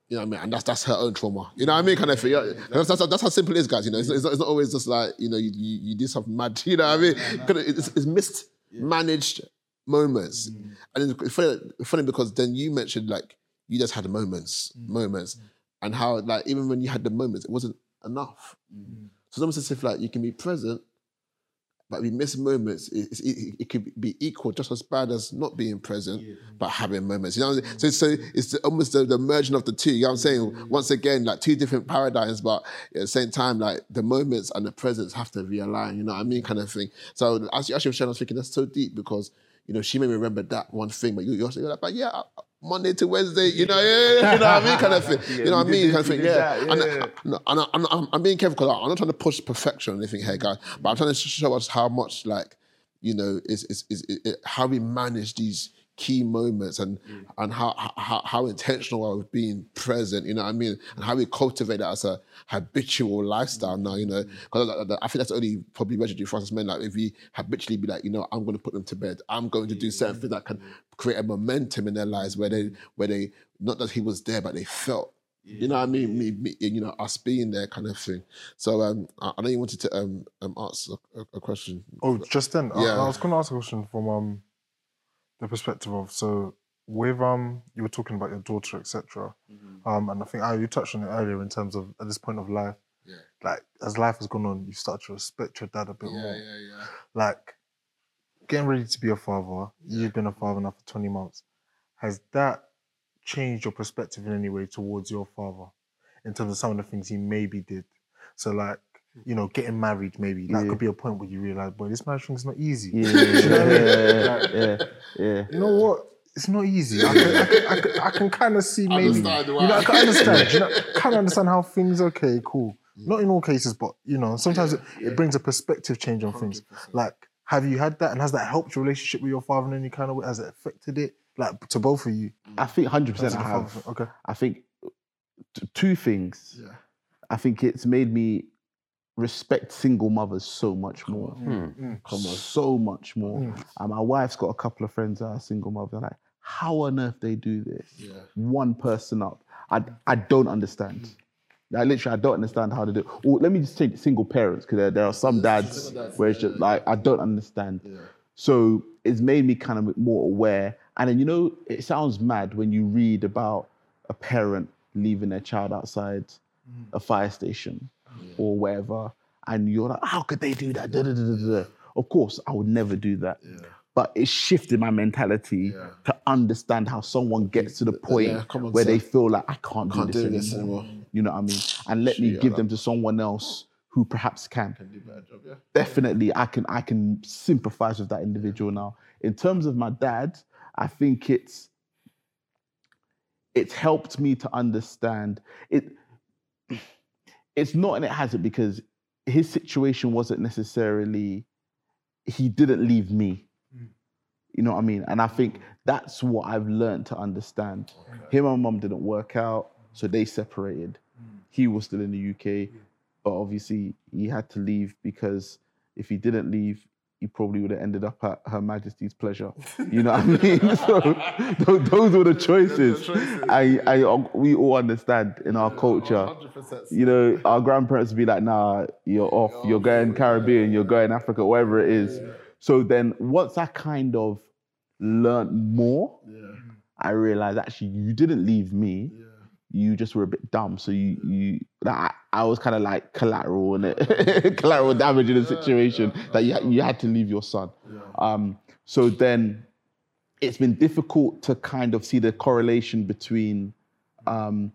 [SPEAKER 1] You know what I mean? And that's that's her own trauma. You know what I mean? Kind of thing. Yeah. That's, that's, that's how simple it is, guys. You know, it's, it's, not, it's not always just like, you know, you, you, you do something mad. You know what I mean? 'Cause It's, it's mismanaged moments. Mm. And it's funny, funny because then you mentioned like, you just had moments, mm. moments. Mm. And how like, even when you had the moments, it wasn't enough. So it's almost as if like you can be present, but we miss moments. It, it, it could be equal, just as bad as not being present, but having moments. You know, what I'm saying? so so it's the, almost the, the merging of the two. You know what I'm saying? Once again, like two different paradigms, but at the same time, like the moments and the presence have to realign. You know what I mean, kind of thing. So as you actually was sharing, I was thinking that's so deep because you know she made me remember that one thing, but you, you're also like, but yeah. uh, Monday to Wednesday, you know, yeah, yeah, you know what I mean, kind of thing. you know what I mean, kind of thing, yeah.
[SPEAKER 4] that,
[SPEAKER 1] And,
[SPEAKER 4] yeah.
[SPEAKER 1] no, and I, I'm, I'm, I'm being careful because I'm not trying to push perfection or anything here, guys. But I'm trying to show us how much, like, you know, is is, is, is how we manage these key moments and and how, how how intentional are we being present. You know what I mean? And how we cultivate that as a habitual lifestyle now. You know, because I think that's only probably residue for us as men. Like, if we habitually be like, you know, I'm going to put them to bed. I'm going to do certain things that can create a momentum in their lives where they where they not that he was there, but they felt. You know what I mean? Me, me, you know, us being there, kind of thing. So, um, I, I know you wanted to um, um ask a, a- a question.
[SPEAKER 3] Oh, just then, I-
[SPEAKER 1] Yeah.
[SPEAKER 3] I, was going to ask a question from um the perspective of so with um you were talking about your daughter, etc. Um, and I think ah, you touched on it earlier in terms of at this point of life,
[SPEAKER 1] Yeah.
[SPEAKER 3] like as life has gone on, you start to respect your dad a bit more.
[SPEAKER 1] yeah.
[SPEAKER 3] Yeah like getting ready to be a father, you've been a father now for twenty months. Has that changed your perspective in any way towards your father, in terms of some of the things he maybe did? So like. You know, getting married maybe that
[SPEAKER 4] Yeah.
[SPEAKER 3] could be a point where you realize, boy, this marriage thing's not easy.
[SPEAKER 4] Yeah,
[SPEAKER 3] Do you know what I mean?
[SPEAKER 4] yeah,
[SPEAKER 3] Like,
[SPEAKER 4] yeah, yeah.
[SPEAKER 3] you know what? It's not easy. I can, I can, I can, I can kind of see maybe.
[SPEAKER 1] Understand
[SPEAKER 3] You
[SPEAKER 1] why.
[SPEAKER 3] know, I can understand. you know, kind of understand how things. Okay, cool. Not in all cases, but you know, sometimes it, it brings a perspective change on things. Like, have you had that, and has that helped your relationship with your father in any kind of way? Has it affected it, like to both of you?
[SPEAKER 4] I think hundred percent. I have.
[SPEAKER 3] father- Okay.
[SPEAKER 4] I think t- two things.
[SPEAKER 1] Yeah.
[SPEAKER 4] I think it's made me respect single mothers so much more.
[SPEAKER 3] Mm.
[SPEAKER 1] Come on.
[SPEAKER 4] So much more.
[SPEAKER 3] Mm.
[SPEAKER 4] And my wife's got a couple of friends that are single mothers. Like, how on earth they do this?
[SPEAKER 1] Yeah.
[SPEAKER 4] One person up. I, I don't understand. Like literally, I don't understand how to do. Or let me just take single parents because there, there are some dads where it's just like I don't understand. So it's made me kind of more aware. And then you know, it sounds mad when you read about a parent leaving their child outside a fire station or whatever, and you're like, how could they do that? Da, da, da. Of course, I would never do that. But it shifted my mentality
[SPEAKER 1] Yeah.
[SPEAKER 4] to understand how someone gets to the point
[SPEAKER 1] yeah, on,
[SPEAKER 4] where
[SPEAKER 1] sir.
[SPEAKER 4] they feel like I can't,
[SPEAKER 1] Can't
[SPEAKER 4] do,
[SPEAKER 1] do
[SPEAKER 4] this,
[SPEAKER 1] this
[SPEAKER 4] anymore.
[SPEAKER 1] anymore.
[SPEAKER 4] You know what I mean? And let me give them to someone else who perhaps can
[SPEAKER 1] Can do better job, yeah.
[SPEAKER 4] definitely I can I can sympathize with that individual now. In terms of my dad, I think it's it's helped me to understand it. It's not and it hasn't because his situation wasn't necessarily he didn't leave me. Mm. You know what I mean? And I think that's what I've learned to understand. Him and mum didn't work out, so they separated. Mm. He was still in the UK, but obviously he had to leave because if he didn't leave, he probably would have ended up at Her Majesty's pleasure. You know what I mean? So tho- those were the choices. I, I, uh, we all understand in our culture. You know, our grandparents would be like, "Nah, you're off. You're going Caribbean. You're going Africa, wherever it is." So then, once I kind of learned more, I realized actually you didn't leave me. You just were a bit dumb. So you you that I, I was kind of like collateral in it, collateral damage in the situation that you had, you had to leave your son. Um, so then it's been difficult to kind of see the correlation between um,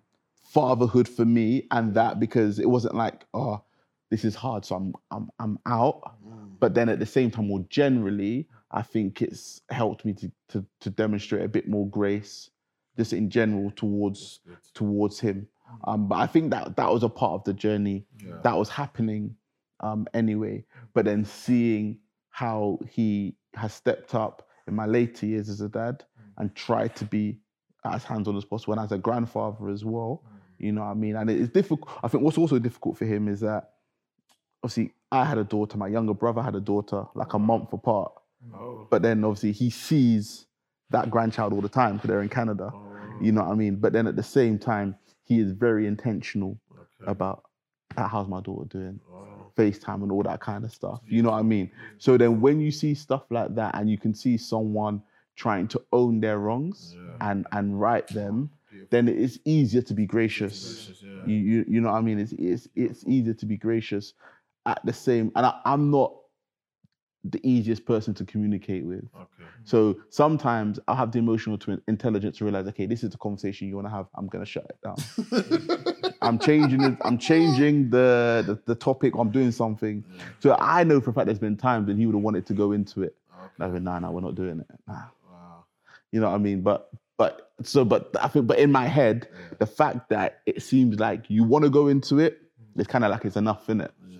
[SPEAKER 4] fatherhood for me and that because it wasn't like oh this is hard so I'm I'm I'm out but then at the same time more generally I think it's helped me to to, to demonstrate a bit more grace just in general towards towards him um, but I think that that was a part of the journey that was happening um, anyway but then seeing how he has stepped up in my later years as a dad and tried to be as hands-on as possible and as a grandfather as well. You know what I mean? And it's difficult. I think what's also difficult for him is that obviously I had a daughter, my younger brother had a daughter, like a month apart. But then obviously he sees that grandchild all the time because they're in Canada. You know what I mean? But then at the same time, he is very intentional about "Ah, how's my daughter doing, FaceTime and all that kind of stuff. You know what I mean? So then when you see stuff like that and you can see someone trying to own their wrongs and and right them, then it is easier to be gracious. You, you you know what I mean? It's it's it's easier to be gracious at the same and I, I'm not the easiest person to communicate with.
[SPEAKER 5] Okay.
[SPEAKER 4] So sometimes I'll have the emotional twin intelligence to realize, okay, this is the conversation you want to have. I'm gonna shut it down. I'm changing it. I'm changing the, the the topic. I'm doing something. So I know for a fact there's been times when he would have wanted to go into it. And I've been, nah, nah, we're not doing it. Nah.
[SPEAKER 5] Wow.
[SPEAKER 4] You know what I mean? But but so but I think but in my head, the fact that it seems like you want to go into it, it's kind of like it's enough in it. Yeah.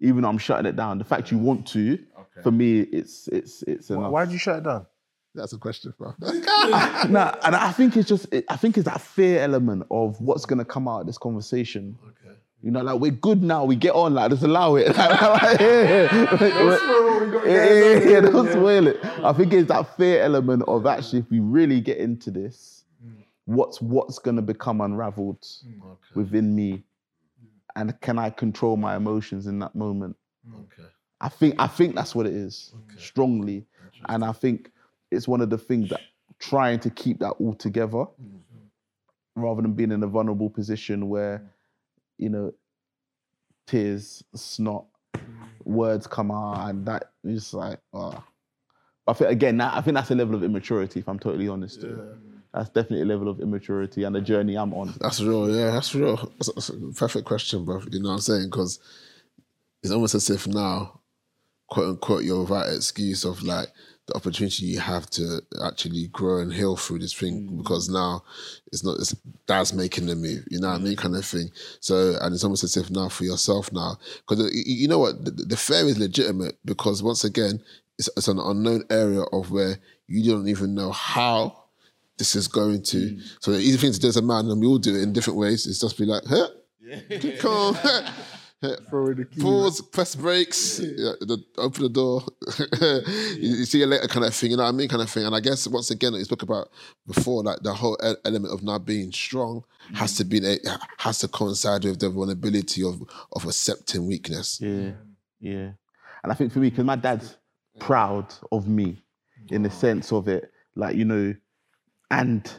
[SPEAKER 4] Even though I'm shutting it down, the fact you want to, for me, it's it's it's enough.
[SPEAKER 3] Why did you shut it down?
[SPEAKER 1] That's a question, bro.
[SPEAKER 4] nah, and I think it's just, I think it's that fear element of what's gonna come out of this conversation.
[SPEAKER 5] Okay.
[SPEAKER 4] You know, like we're good now, we get on, like just allow it. Like, like, yeah, yeah, yeah, yeah, don't spoil it. I think it's that fear element of actually, if we really get into this, mm. what's what's gonna become unraveled mm, within me, and can I control my emotions in that moment?
[SPEAKER 5] Okay.
[SPEAKER 4] I think I think that's what it is, strongly, and I think it's one of the things that trying to keep that all together, mm-hmm. rather than being in a vulnerable position where, mm. you know, tears, snot, mm. words come out, and that is like, ah. I think again, that, I think that's a level of immaturity. If I'm totally honest, that's definitely a level of immaturity and the journey I'm on.
[SPEAKER 1] That's real, yeah, that's real. That's, that's a perfect question, bro. You know what I'm saying? Because it's almost as if now, quote unquote, you're without excuse of like the opportunity you have to actually grow and heal through this thing mm. because now it's not it's dad's making the move, you know what I mean, kind of thing. So and it's almost as if now for yourself now because uh, you know what the, the fear is legitimate because once again it's, it's an unknown area of where you don't even know how this is going to. Mm. So the easy thing to do as a man, and we all do it in different ways, is just be like, huh? Come on.
[SPEAKER 3] Throw in the key.
[SPEAKER 1] Pause, press brakes, yeah, the, open the door. you, you see you later, kind of thing. You know what I mean, kind of thing. And I guess once again, you spoke about before, like the whole element of not being strong has to be has to coincide with the vulnerability of of accepting weakness.
[SPEAKER 4] Yeah, yeah. And I think for me, because my dad's proud of me in the sense of it, like, you know, and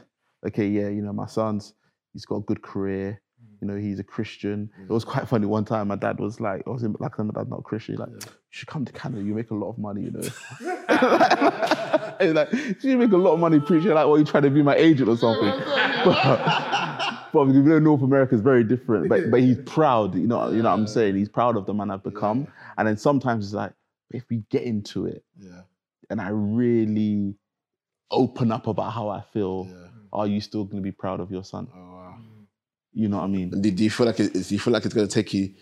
[SPEAKER 4] okay, yeah, you know, my son's, he's got a good career, you know, he's a Christian. It mm. was quite funny one time, my dad was like, I was in, like, my dad's not Christian, he's like, you should come to Canada, you make a lot of money, you know. he's like, you make a lot of money preaching, like, well, you trying to be my agent or something. Oh but, but we know North America is very different, but, but he's proud, you know, you know what I'm saying? He's proud of the man I've become. And then sometimes it's like, if we get into it,
[SPEAKER 5] Yeah.
[SPEAKER 4] and I really open up about how I feel,
[SPEAKER 5] Yeah.
[SPEAKER 4] are you still going to be proud of your son?
[SPEAKER 5] Oh wow.
[SPEAKER 4] You know what I mean?
[SPEAKER 1] And do, do you feel like it, do you feel like it's going to take you?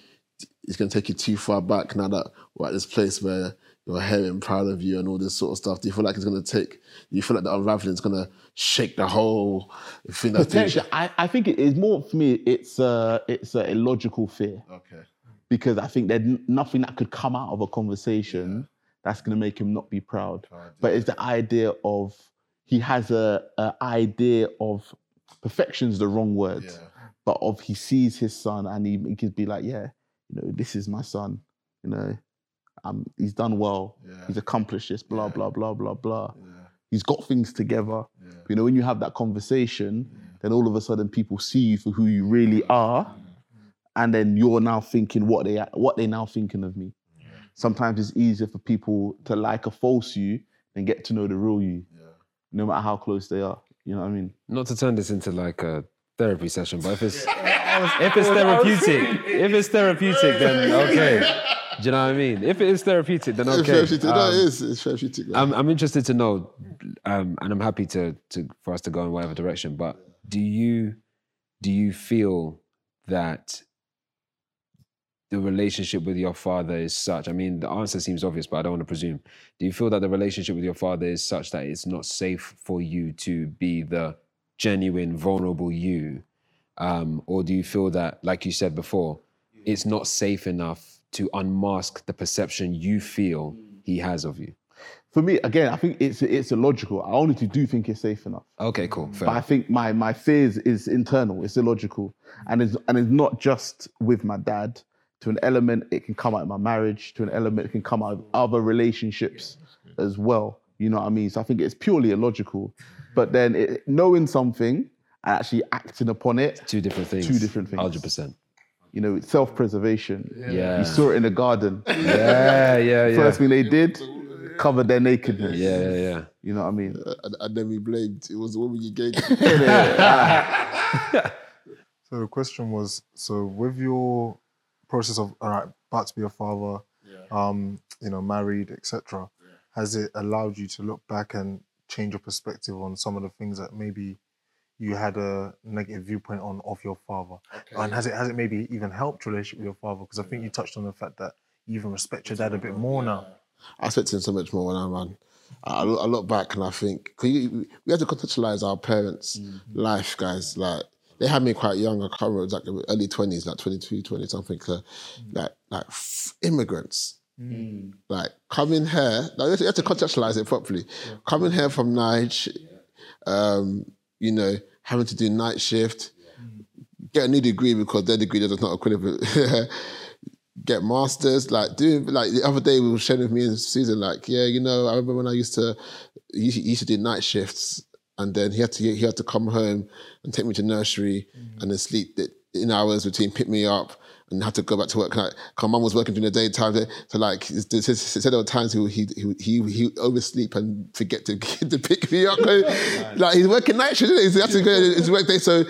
[SPEAKER 1] It's going to take you too far back now that we're at this place where you're hearing proud of you and all this sort of stuff. Do you feel like it's going to take? Do you feel like the unraveling is going to shake the whole thing?
[SPEAKER 4] Potentially, I, I think it is more for me. It's a it's a illogical fear
[SPEAKER 5] Okay.
[SPEAKER 4] because I think there's nothing that could come out of a conversation that's going to make him not be proud.
[SPEAKER 5] Proud,
[SPEAKER 4] But it's the idea of he has a, a idea of perfection's the wrong word,
[SPEAKER 5] Yeah.
[SPEAKER 4] But of he sees his son and he, he could be like, yeah, you know, this is my son. You know, um, he's done well.
[SPEAKER 5] Yeah.
[SPEAKER 4] He's accomplished this. Blah
[SPEAKER 5] Yeah.
[SPEAKER 4] blah blah blah blah.
[SPEAKER 5] Yeah.
[SPEAKER 4] He's got things together.
[SPEAKER 5] Yeah.
[SPEAKER 4] You know, when you have that conversation, then all of a sudden people see you for who you really are, and then you're now thinking what they what they now thinking of me. Sometimes it's easier for people to like a false you than get to know the real you,
[SPEAKER 5] Yeah.
[SPEAKER 4] no matter how close they are. You know what I mean?
[SPEAKER 2] Not to turn this into like a therapy session, but if it's if it's therapeutic, if it's therapeutic, then okay. Do you know what I mean? If it is therapeutic, then
[SPEAKER 1] It's
[SPEAKER 2] okay.
[SPEAKER 1] therapeutic. no,
[SPEAKER 2] Um,
[SPEAKER 1] it is. It's therapeutic. man.
[SPEAKER 2] I'm, I'm interested to know, um, and I'm happy to, to for us to go in whatever direction. But do you do you feel that the relationship with your father is such? I mean, the answer seems obvious, but I don't want to presume. Do you feel that the relationship with your father is such that it's not safe for you to be the genuine, vulnerable you? Um, or do you feel that, like you said before, it's not safe enough to unmask the perception you feel he has of you?
[SPEAKER 4] For me, again, I think it's it's illogical. I honestly do think it's safe enough.
[SPEAKER 2] Okay, cool. Fair.
[SPEAKER 4] But I think my my fears is internal. It's illogical, and it's and it's not just with my dad. To an element, it can come out of my marriage. To an element, it can come out of other relationships as well. You know what I mean? So I think it's purely illogical. But then it, knowing something and actually acting upon it,
[SPEAKER 2] Two different things.
[SPEAKER 4] Two different things.
[SPEAKER 2] Hundred percent.
[SPEAKER 4] you know, self-preservation.
[SPEAKER 2] Yeah.
[SPEAKER 4] You saw it in the garden.
[SPEAKER 2] Yeah, yeah, yeah.
[SPEAKER 4] First thing they did, cover their nakedness.
[SPEAKER 2] Yeah, yeah, yeah.
[SPEAKER 4] You know what I mean?
[SPEAKER 1] And, and then we blamed it was the woman you gave.
[SPEAKER 3] So the question was, so with your process of all right, about to be a father, um, you know, married, etc., has it allowed you to look back and change your perspective on some of the things that maybe you had a negative viewpoint on of your father? And has it has it maybe even helped your relationship with your father? Because I think you touched on the fact that you even respect your dad a bit more now.
[SPEAKER 1] I respect him so much more when I'm on. I look, I look back and I think 'cause you, we have to contextualize our parents' life, guys. Like they had me quite young. I can't remember exactly early twenties, like 22, 20 something. So, like like f- immigrants. Like coming here, like, you have to- you have to contextualize it properly. Coming here from Niger, um, you know, having to do night shift, mm. get a new degree because their degree does not equivalent. get masters, like doing like the other day we were sharing with me and Susan, like, yeah, you know, I remember when I used to he used, to do night shifts and then he had to he had to come home and take me to nursery mm. and then sleep in hours between pick me up and had to go back to work. Like, cause mum was working during the daytime, so like he said there were times he he he he, oversleep and forget to to pick me up. Like he's working night shift, isn't he? so he had to go his work day. So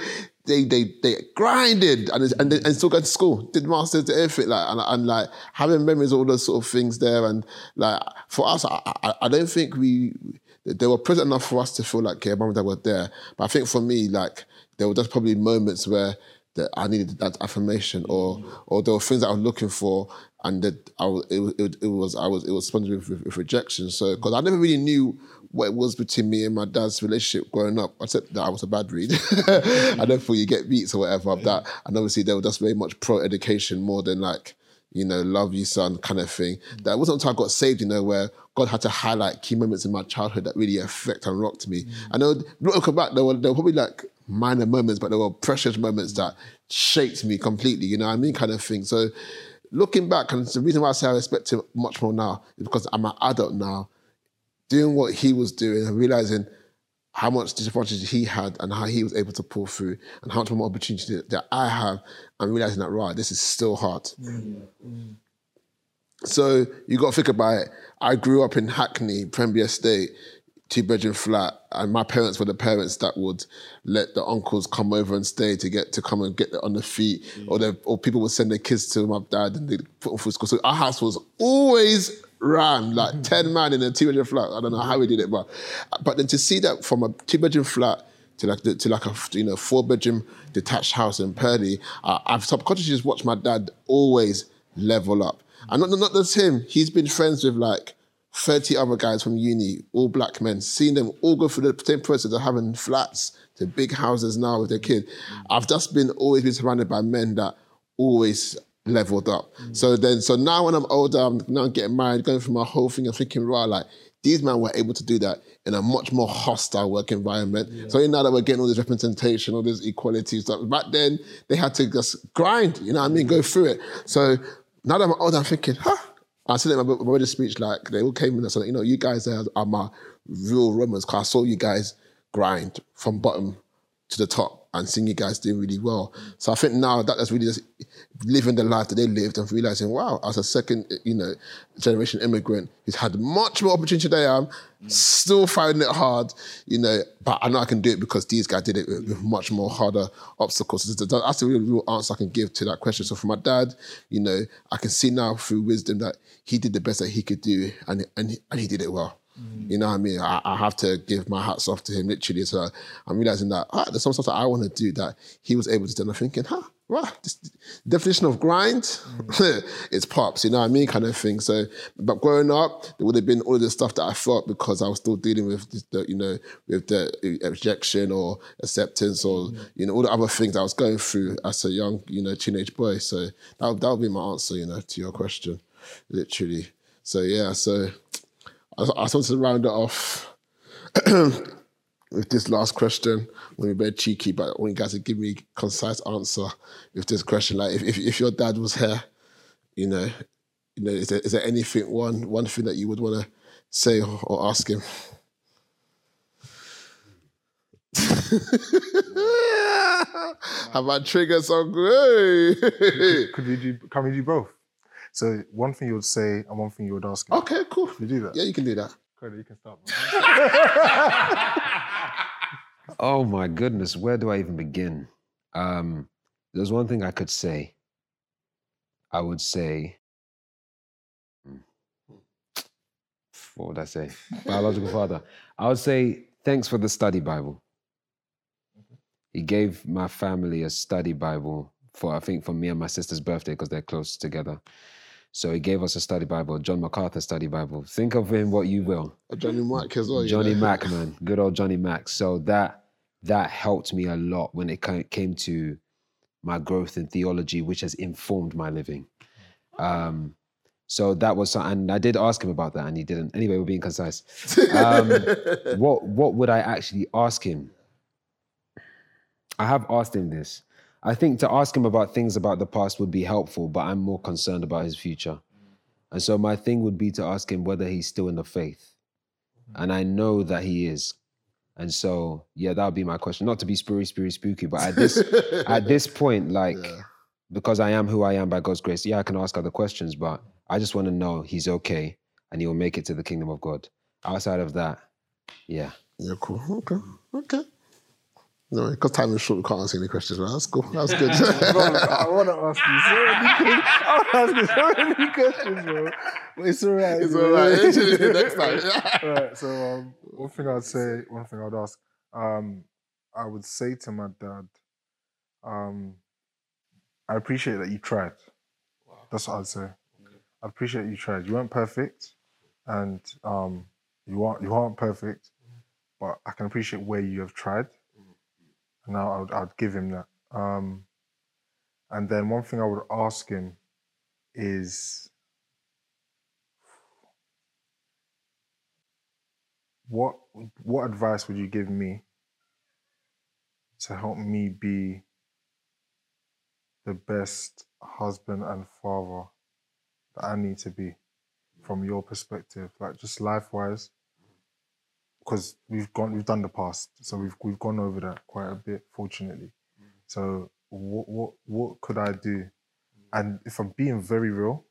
[SPEAKER 1] they they they grinded and and, and still go to school, did masters, did everything like and, and like having memories of all those sort of things there and like for us, I, I, I don't think we they were present enough for us to feel like yeah, mum and dad were there. But I think for me, like there were just probably moments where that I needed that affirmation, or or there were things that I was looking for, and that I was, it, was- it, it was I was it was responded with, with, with rejection. So because I never really knew what it was between me and my dad's relationship growing up. I said that I was a bad read. I don't feel you get beats or whatever of that, and obviously they were just very much pro education more than like you know, love you, son, kind of thing. That wasn't until I got saved, you know, where God had to highlight key moments in my childhood that really affect and rocked me. Mm. I know, looking back, there were, there were probably like minor moments, but there were precious moments that shaped me completely, you know what I mean, kind of thing. So looking back, and the reason why I say I respect him much more now is because I'm an adult now, doing what he was doing and realizing how much disadvantage he had and how he was able to pull through and how much more opportunity that- I have and realizing that, right, this is still hard. Mm-hmm. So you got to think about it. I grew up in Hackney, Pembury Estate, two bedroom flat, and my parents were the parents that would let the uncles come over and stay to get to come and get on the feet, or the, or people would send their kids to my dad and they put them through school. So our house was always ran like ten man in a two bedroom flat. I don't know how we did it, but but then to see that from a two bedroom flat to like the, to like a you know four bedroom detached house in Purley, uh, I've subconsciously just watched my dad always level up. And not not just him, he's been friends with like 30 other guys from uni, all black men, seeing them all go through the same process of having flats to big houses now with their kid. Mm. I've just been always been surrounded by men that always leveled up. Mm. So then, so now when I'm older, I'm now getting married, going through my whole thing, I'm thinking, right, like these men were able to do that in a much more hostile work environment. So now that we're getting all this representation, all this equality stuff, back then they had to just grind, you know what I mean, mm. go through it. So now that I'm older, I'm thinking, huh? I said in my, my wedding speech, like they all came in and said, you know, you guys are, are my real Romans, because I saw you guys grind from bottom to the top and seeing you guys doing really well. So I think now that that's really just living the life that they lived and realizing, wow, as a second, you know, generation immigrant who's had much more opportunity than I am, still finding it hard, you know, but I know I can do it because these guys did it with, much more harder obstacles. That's the real, real answer I can give to that question. So for my dad, you know, I can see now through wisdom that he did the best that he could do and, and, and he did it well. You know what I mean? I, I have to give my hats off to him literally. So I'm realizing that ah, there's some stuff that I want to do that he was able to do. And I'm thinking, huh, well, this definition of grind, it's pops, you know what I mean, kind of thing. So, but growing up, there would have been all the stuff that I felt because I was still dealing with the, you know, with the rejection or acceptance or you know all the other things I was going through as a young, you know, teenage boy. So that that would be my answer, you know, to your question, literally. So yeah, so I, I just wanted to round it off. with this last question, be very cheeky, but I want you guys to give me a concise answer with this question. Like, if, if, if your dad was here, you know, you know, is there, is there anything one one thing that you would want to say or, or ask him? Have I triggered some great?
[SPEAKER 3] Could we do? Can we do both? So one thing you would say and one thing you would ask. Him.
[SPEAKER 1] okay, cool.
[SPEAKER 3] You do that.
[SPEAKER 1] Yeah, you can do that.
[SPEAKER 3] Korede, you can start.
[SPEAKER 2] Oh my goodness, where do I even begin? Um, there's one thing I could say. I would say, hmm, what would I say? Biological father. I would say, thanks for the study Bible. He gave my family a study Bible for, I think, for me and my sister's birthday because they're close together. So he gave us a study Bible, John MacArthur study Bible. Think of him what you will.
[SPEAKER 1] Johnny Mack as well. you
[SPEAKER 2] Johnny
[SPEAKER 1] know?
[SPEAKER 2] Mack, man, good old Johnny Mack. So that that helped me a lot when it came to my growth in theology, which has informed my living. Um, so that was, and I did ask him about that, and he didn't. Anyway, we're being concise. Um, what what would I actually ask him? I have asked him this. I think to ask him about things about the past would be helpful, but I'm more concerned about his future. And so my thing would be to ask him whether he's still in the faith. Mm-hmm. And I know that he is. And so, yeah, that would be my question. Not to be spooky, spooky, spooky, but at this at this point, like
[SPEAKER 1] Yeah.
[SPEAKER 2] because I am who I am by God's grace, yeah, I can ask other questions, but I just want to know he's okay and he will make it to the kingdom of God. Outside of that, yeah.
[SPEAKER 1] Yeah, cool. Okay. Okay. No, because time is short, we can't answer any questions, man. That's cool. That's good.
[SPEAKER 3] I want to ask you so many questions. I want to ask you so many questions, bro. But it's all right.
[SPEAKER 1] it's
[SPEAKER 3] bro.
[SPEAKER 1] all right. Actually, next time.
[SPEAKER 3] Alright, so um, one thing I'd say, one thing I'd ask, um, I would say to my dad, um, I appreciate that you tried. That's what I'd say. I appreciate you tried. You weren't perfect, and um, you aren't you aren't perfect, but I can appreciate where you have tried. Now I would I'd give him that. Um, and then one thing I would ask him is what what advice would you give me to help me be the best husband and father that I need to be from your perspective, like just life wise? Because we've gone, we've done the past, so we've we've gone over that quite a bit, fortunately. So what what what could I do? And if I'm being very real,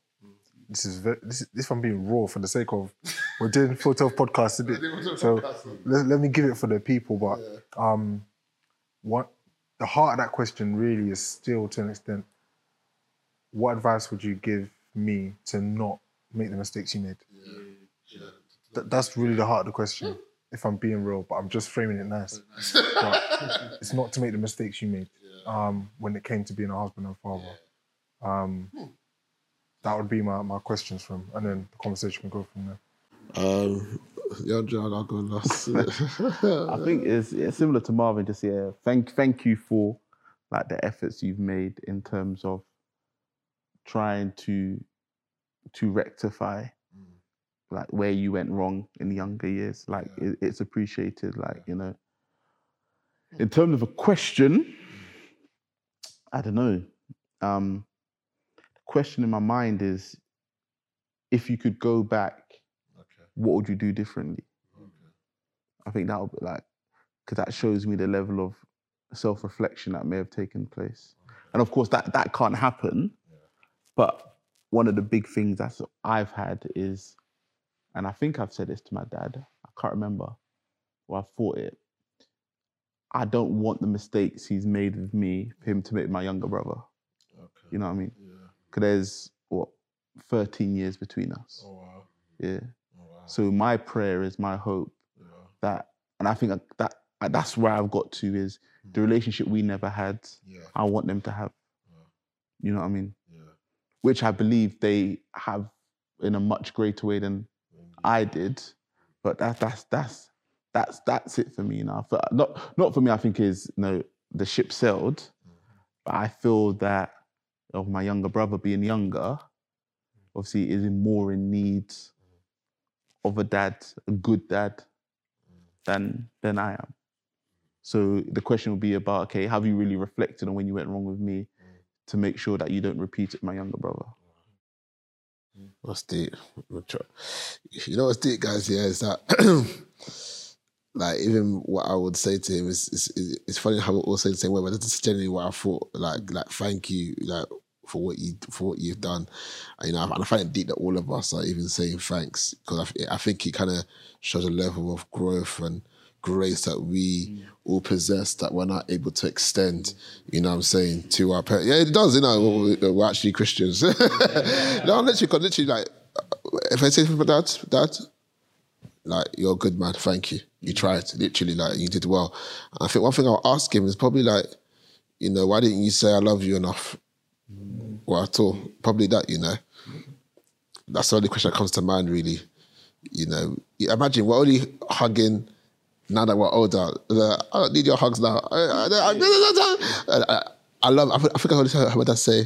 [SPEAKER 3] this is very this, this if I'm being raw for the sake of we're doing photo podcast, innit? So let, let me give it for the people, but um, what the heart of that question really is still to an extent. What advice would you give me to not make the mistakes you made? Th- that's really the heart of the question. If I'm being real, but I'm just framing it nice. But it's not to make the mistakes you made um, when it came to being a husband and father. Um, that would be my, my questions from, and then the conversation can go from there.
[SPEAKER 1] Um, yeah, John, I'll go last.
[SPEAKER 4] I think it's, it's similar to Marvin. Just yeah, thank thank you for like the efforts you've made in terms of trying to to rectify like where you went wrong in younger years. Like it, it's appreciated. Like you know, in terms of a question, I don't know. Um, the question in my mind is, if you could go back, what would you do differently? I think that would be like, because that shows me the level of self reflection that may have taken place. And of course, that, that can't happen. But one of the big things that I've had is, and I think I've said this to my dad, I can't remember, or I thought it. I don't want the mistakes he's made with me for him to make my younger brother. Okay. You know what I mean? Because there's, what, 13 years between us.
[SPEAKER 1] Oh, wow.
[SPEAKER 4] Yeah.
[SPEAKER 1] Oh, wow.
[SPEAKER 4] So my prayer is my hope that, and I think that that's where I've got to is hmm. the relationship we never had.
[SPEAKER 1] Yeah.
[SPEAKER 4] I want them to have. You know what I mean? Which I believe they have in a much greater way than I did. But that, that's that's that's that's it for me now. For, not not for me. I think is you know the ship sailed, but I feel that of my younger brother being younger, obviously is more in need of a dad, a good dad, than than I am. So the question would be about okay, have you really reflected on when you went wrong with me to make sure that you don't repeat it my younger brother?
[SPEAKER 1] What's deep? You know what's deep, guys? Yeah, is that like even what I would say to him is is, it's funny how we're all say the same way, but that's generally what I thought. Like like thank you, like for what you for what you've done. And, you know, and I find it deep that all of us are even saying thanks because I, I think it kind of shows a level of growth and grace that we all possess that we're not able to extend, you know what I'm saying, to our parents. Yeah, it does, you know, we're, actually Christians. no, literally, literally, like, uh, if I say to my dad, dad, like, you're a good man, thank you. You tried, literally, like, you did well. I think one thing I'll ask him is probably like, you know, why didn't you say I love you enough? Well, at all. Probably that, you know. That's the only question that comes to mind, really. You know, imagine we're only hugging now that we're older. I don't need your hugs now. I, I, I, I love, I think I heard dad say,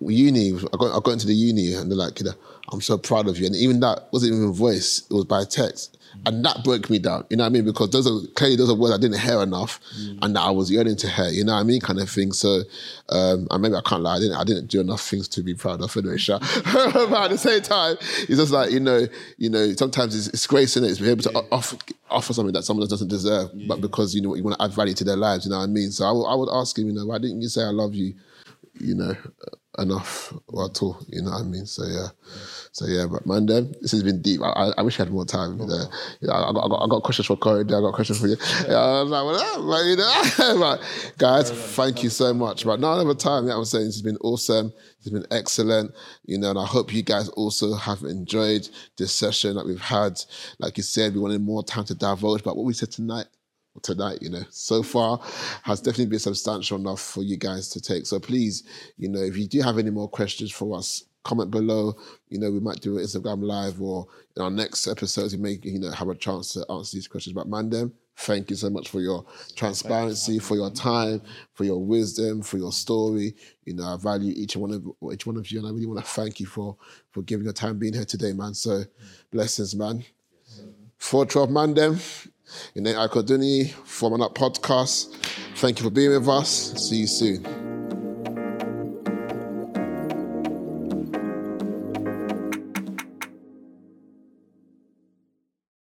[SPEAKER 1] uni, I got, I got into the uni and they're like, you know, I'm so proud of you. And even that wasn't even voice, it was by text. And that broke me down, you know what I mean? Because those are clearly those are words I didn't hear enough and that I was yearning to hear, you know what I mean? Kind of thing. So um, and maybe I can't lie, I didn't I didn't do enough things to be proud of anyway, sure. but at the same time, it's just like, you know, you know, sometimes it's, it's grace in it, it's being able to offer offer something that someone doesn't deserve, but because you know you want to add value to their lives, you know what I mean? So I would- I would ask him, you know, why didn't you say I love you? You know, enough or at all. You know what I mean? So yeah, so yeah. But man, then this has been deep. I, I, I wish I had more time. Oh, you know? yeah, I, got, I, got, I got questions for Korede. I got questions for you. Yeah, I was like, well, but, you know, but guys, thank you so much. But none of the time, yeah, I'm saying this has been awesome. It's been excellent, you know, and I hope you guys also have enjoyed this session that we've had. Like you said, we wanted more time to divulge, but what we said tonight tonight, you know, so far has definitely been substantial enough for you guys to take. So please, you know, if you do have any more questions for us, comment below. You know, we might do an Instagram live or in our next episodes, we may, you know, have a chance to answer these questions. But Mandem, thank you so much for your transparency, for your time, for your wisdom, for your story. You know, I value each one of each one of you, and I really want to thank you for for giving your time being here today, man. So blessings, man. 412 Mandem. In the Forming Up Podcast. Thank you for being with us. See you soon.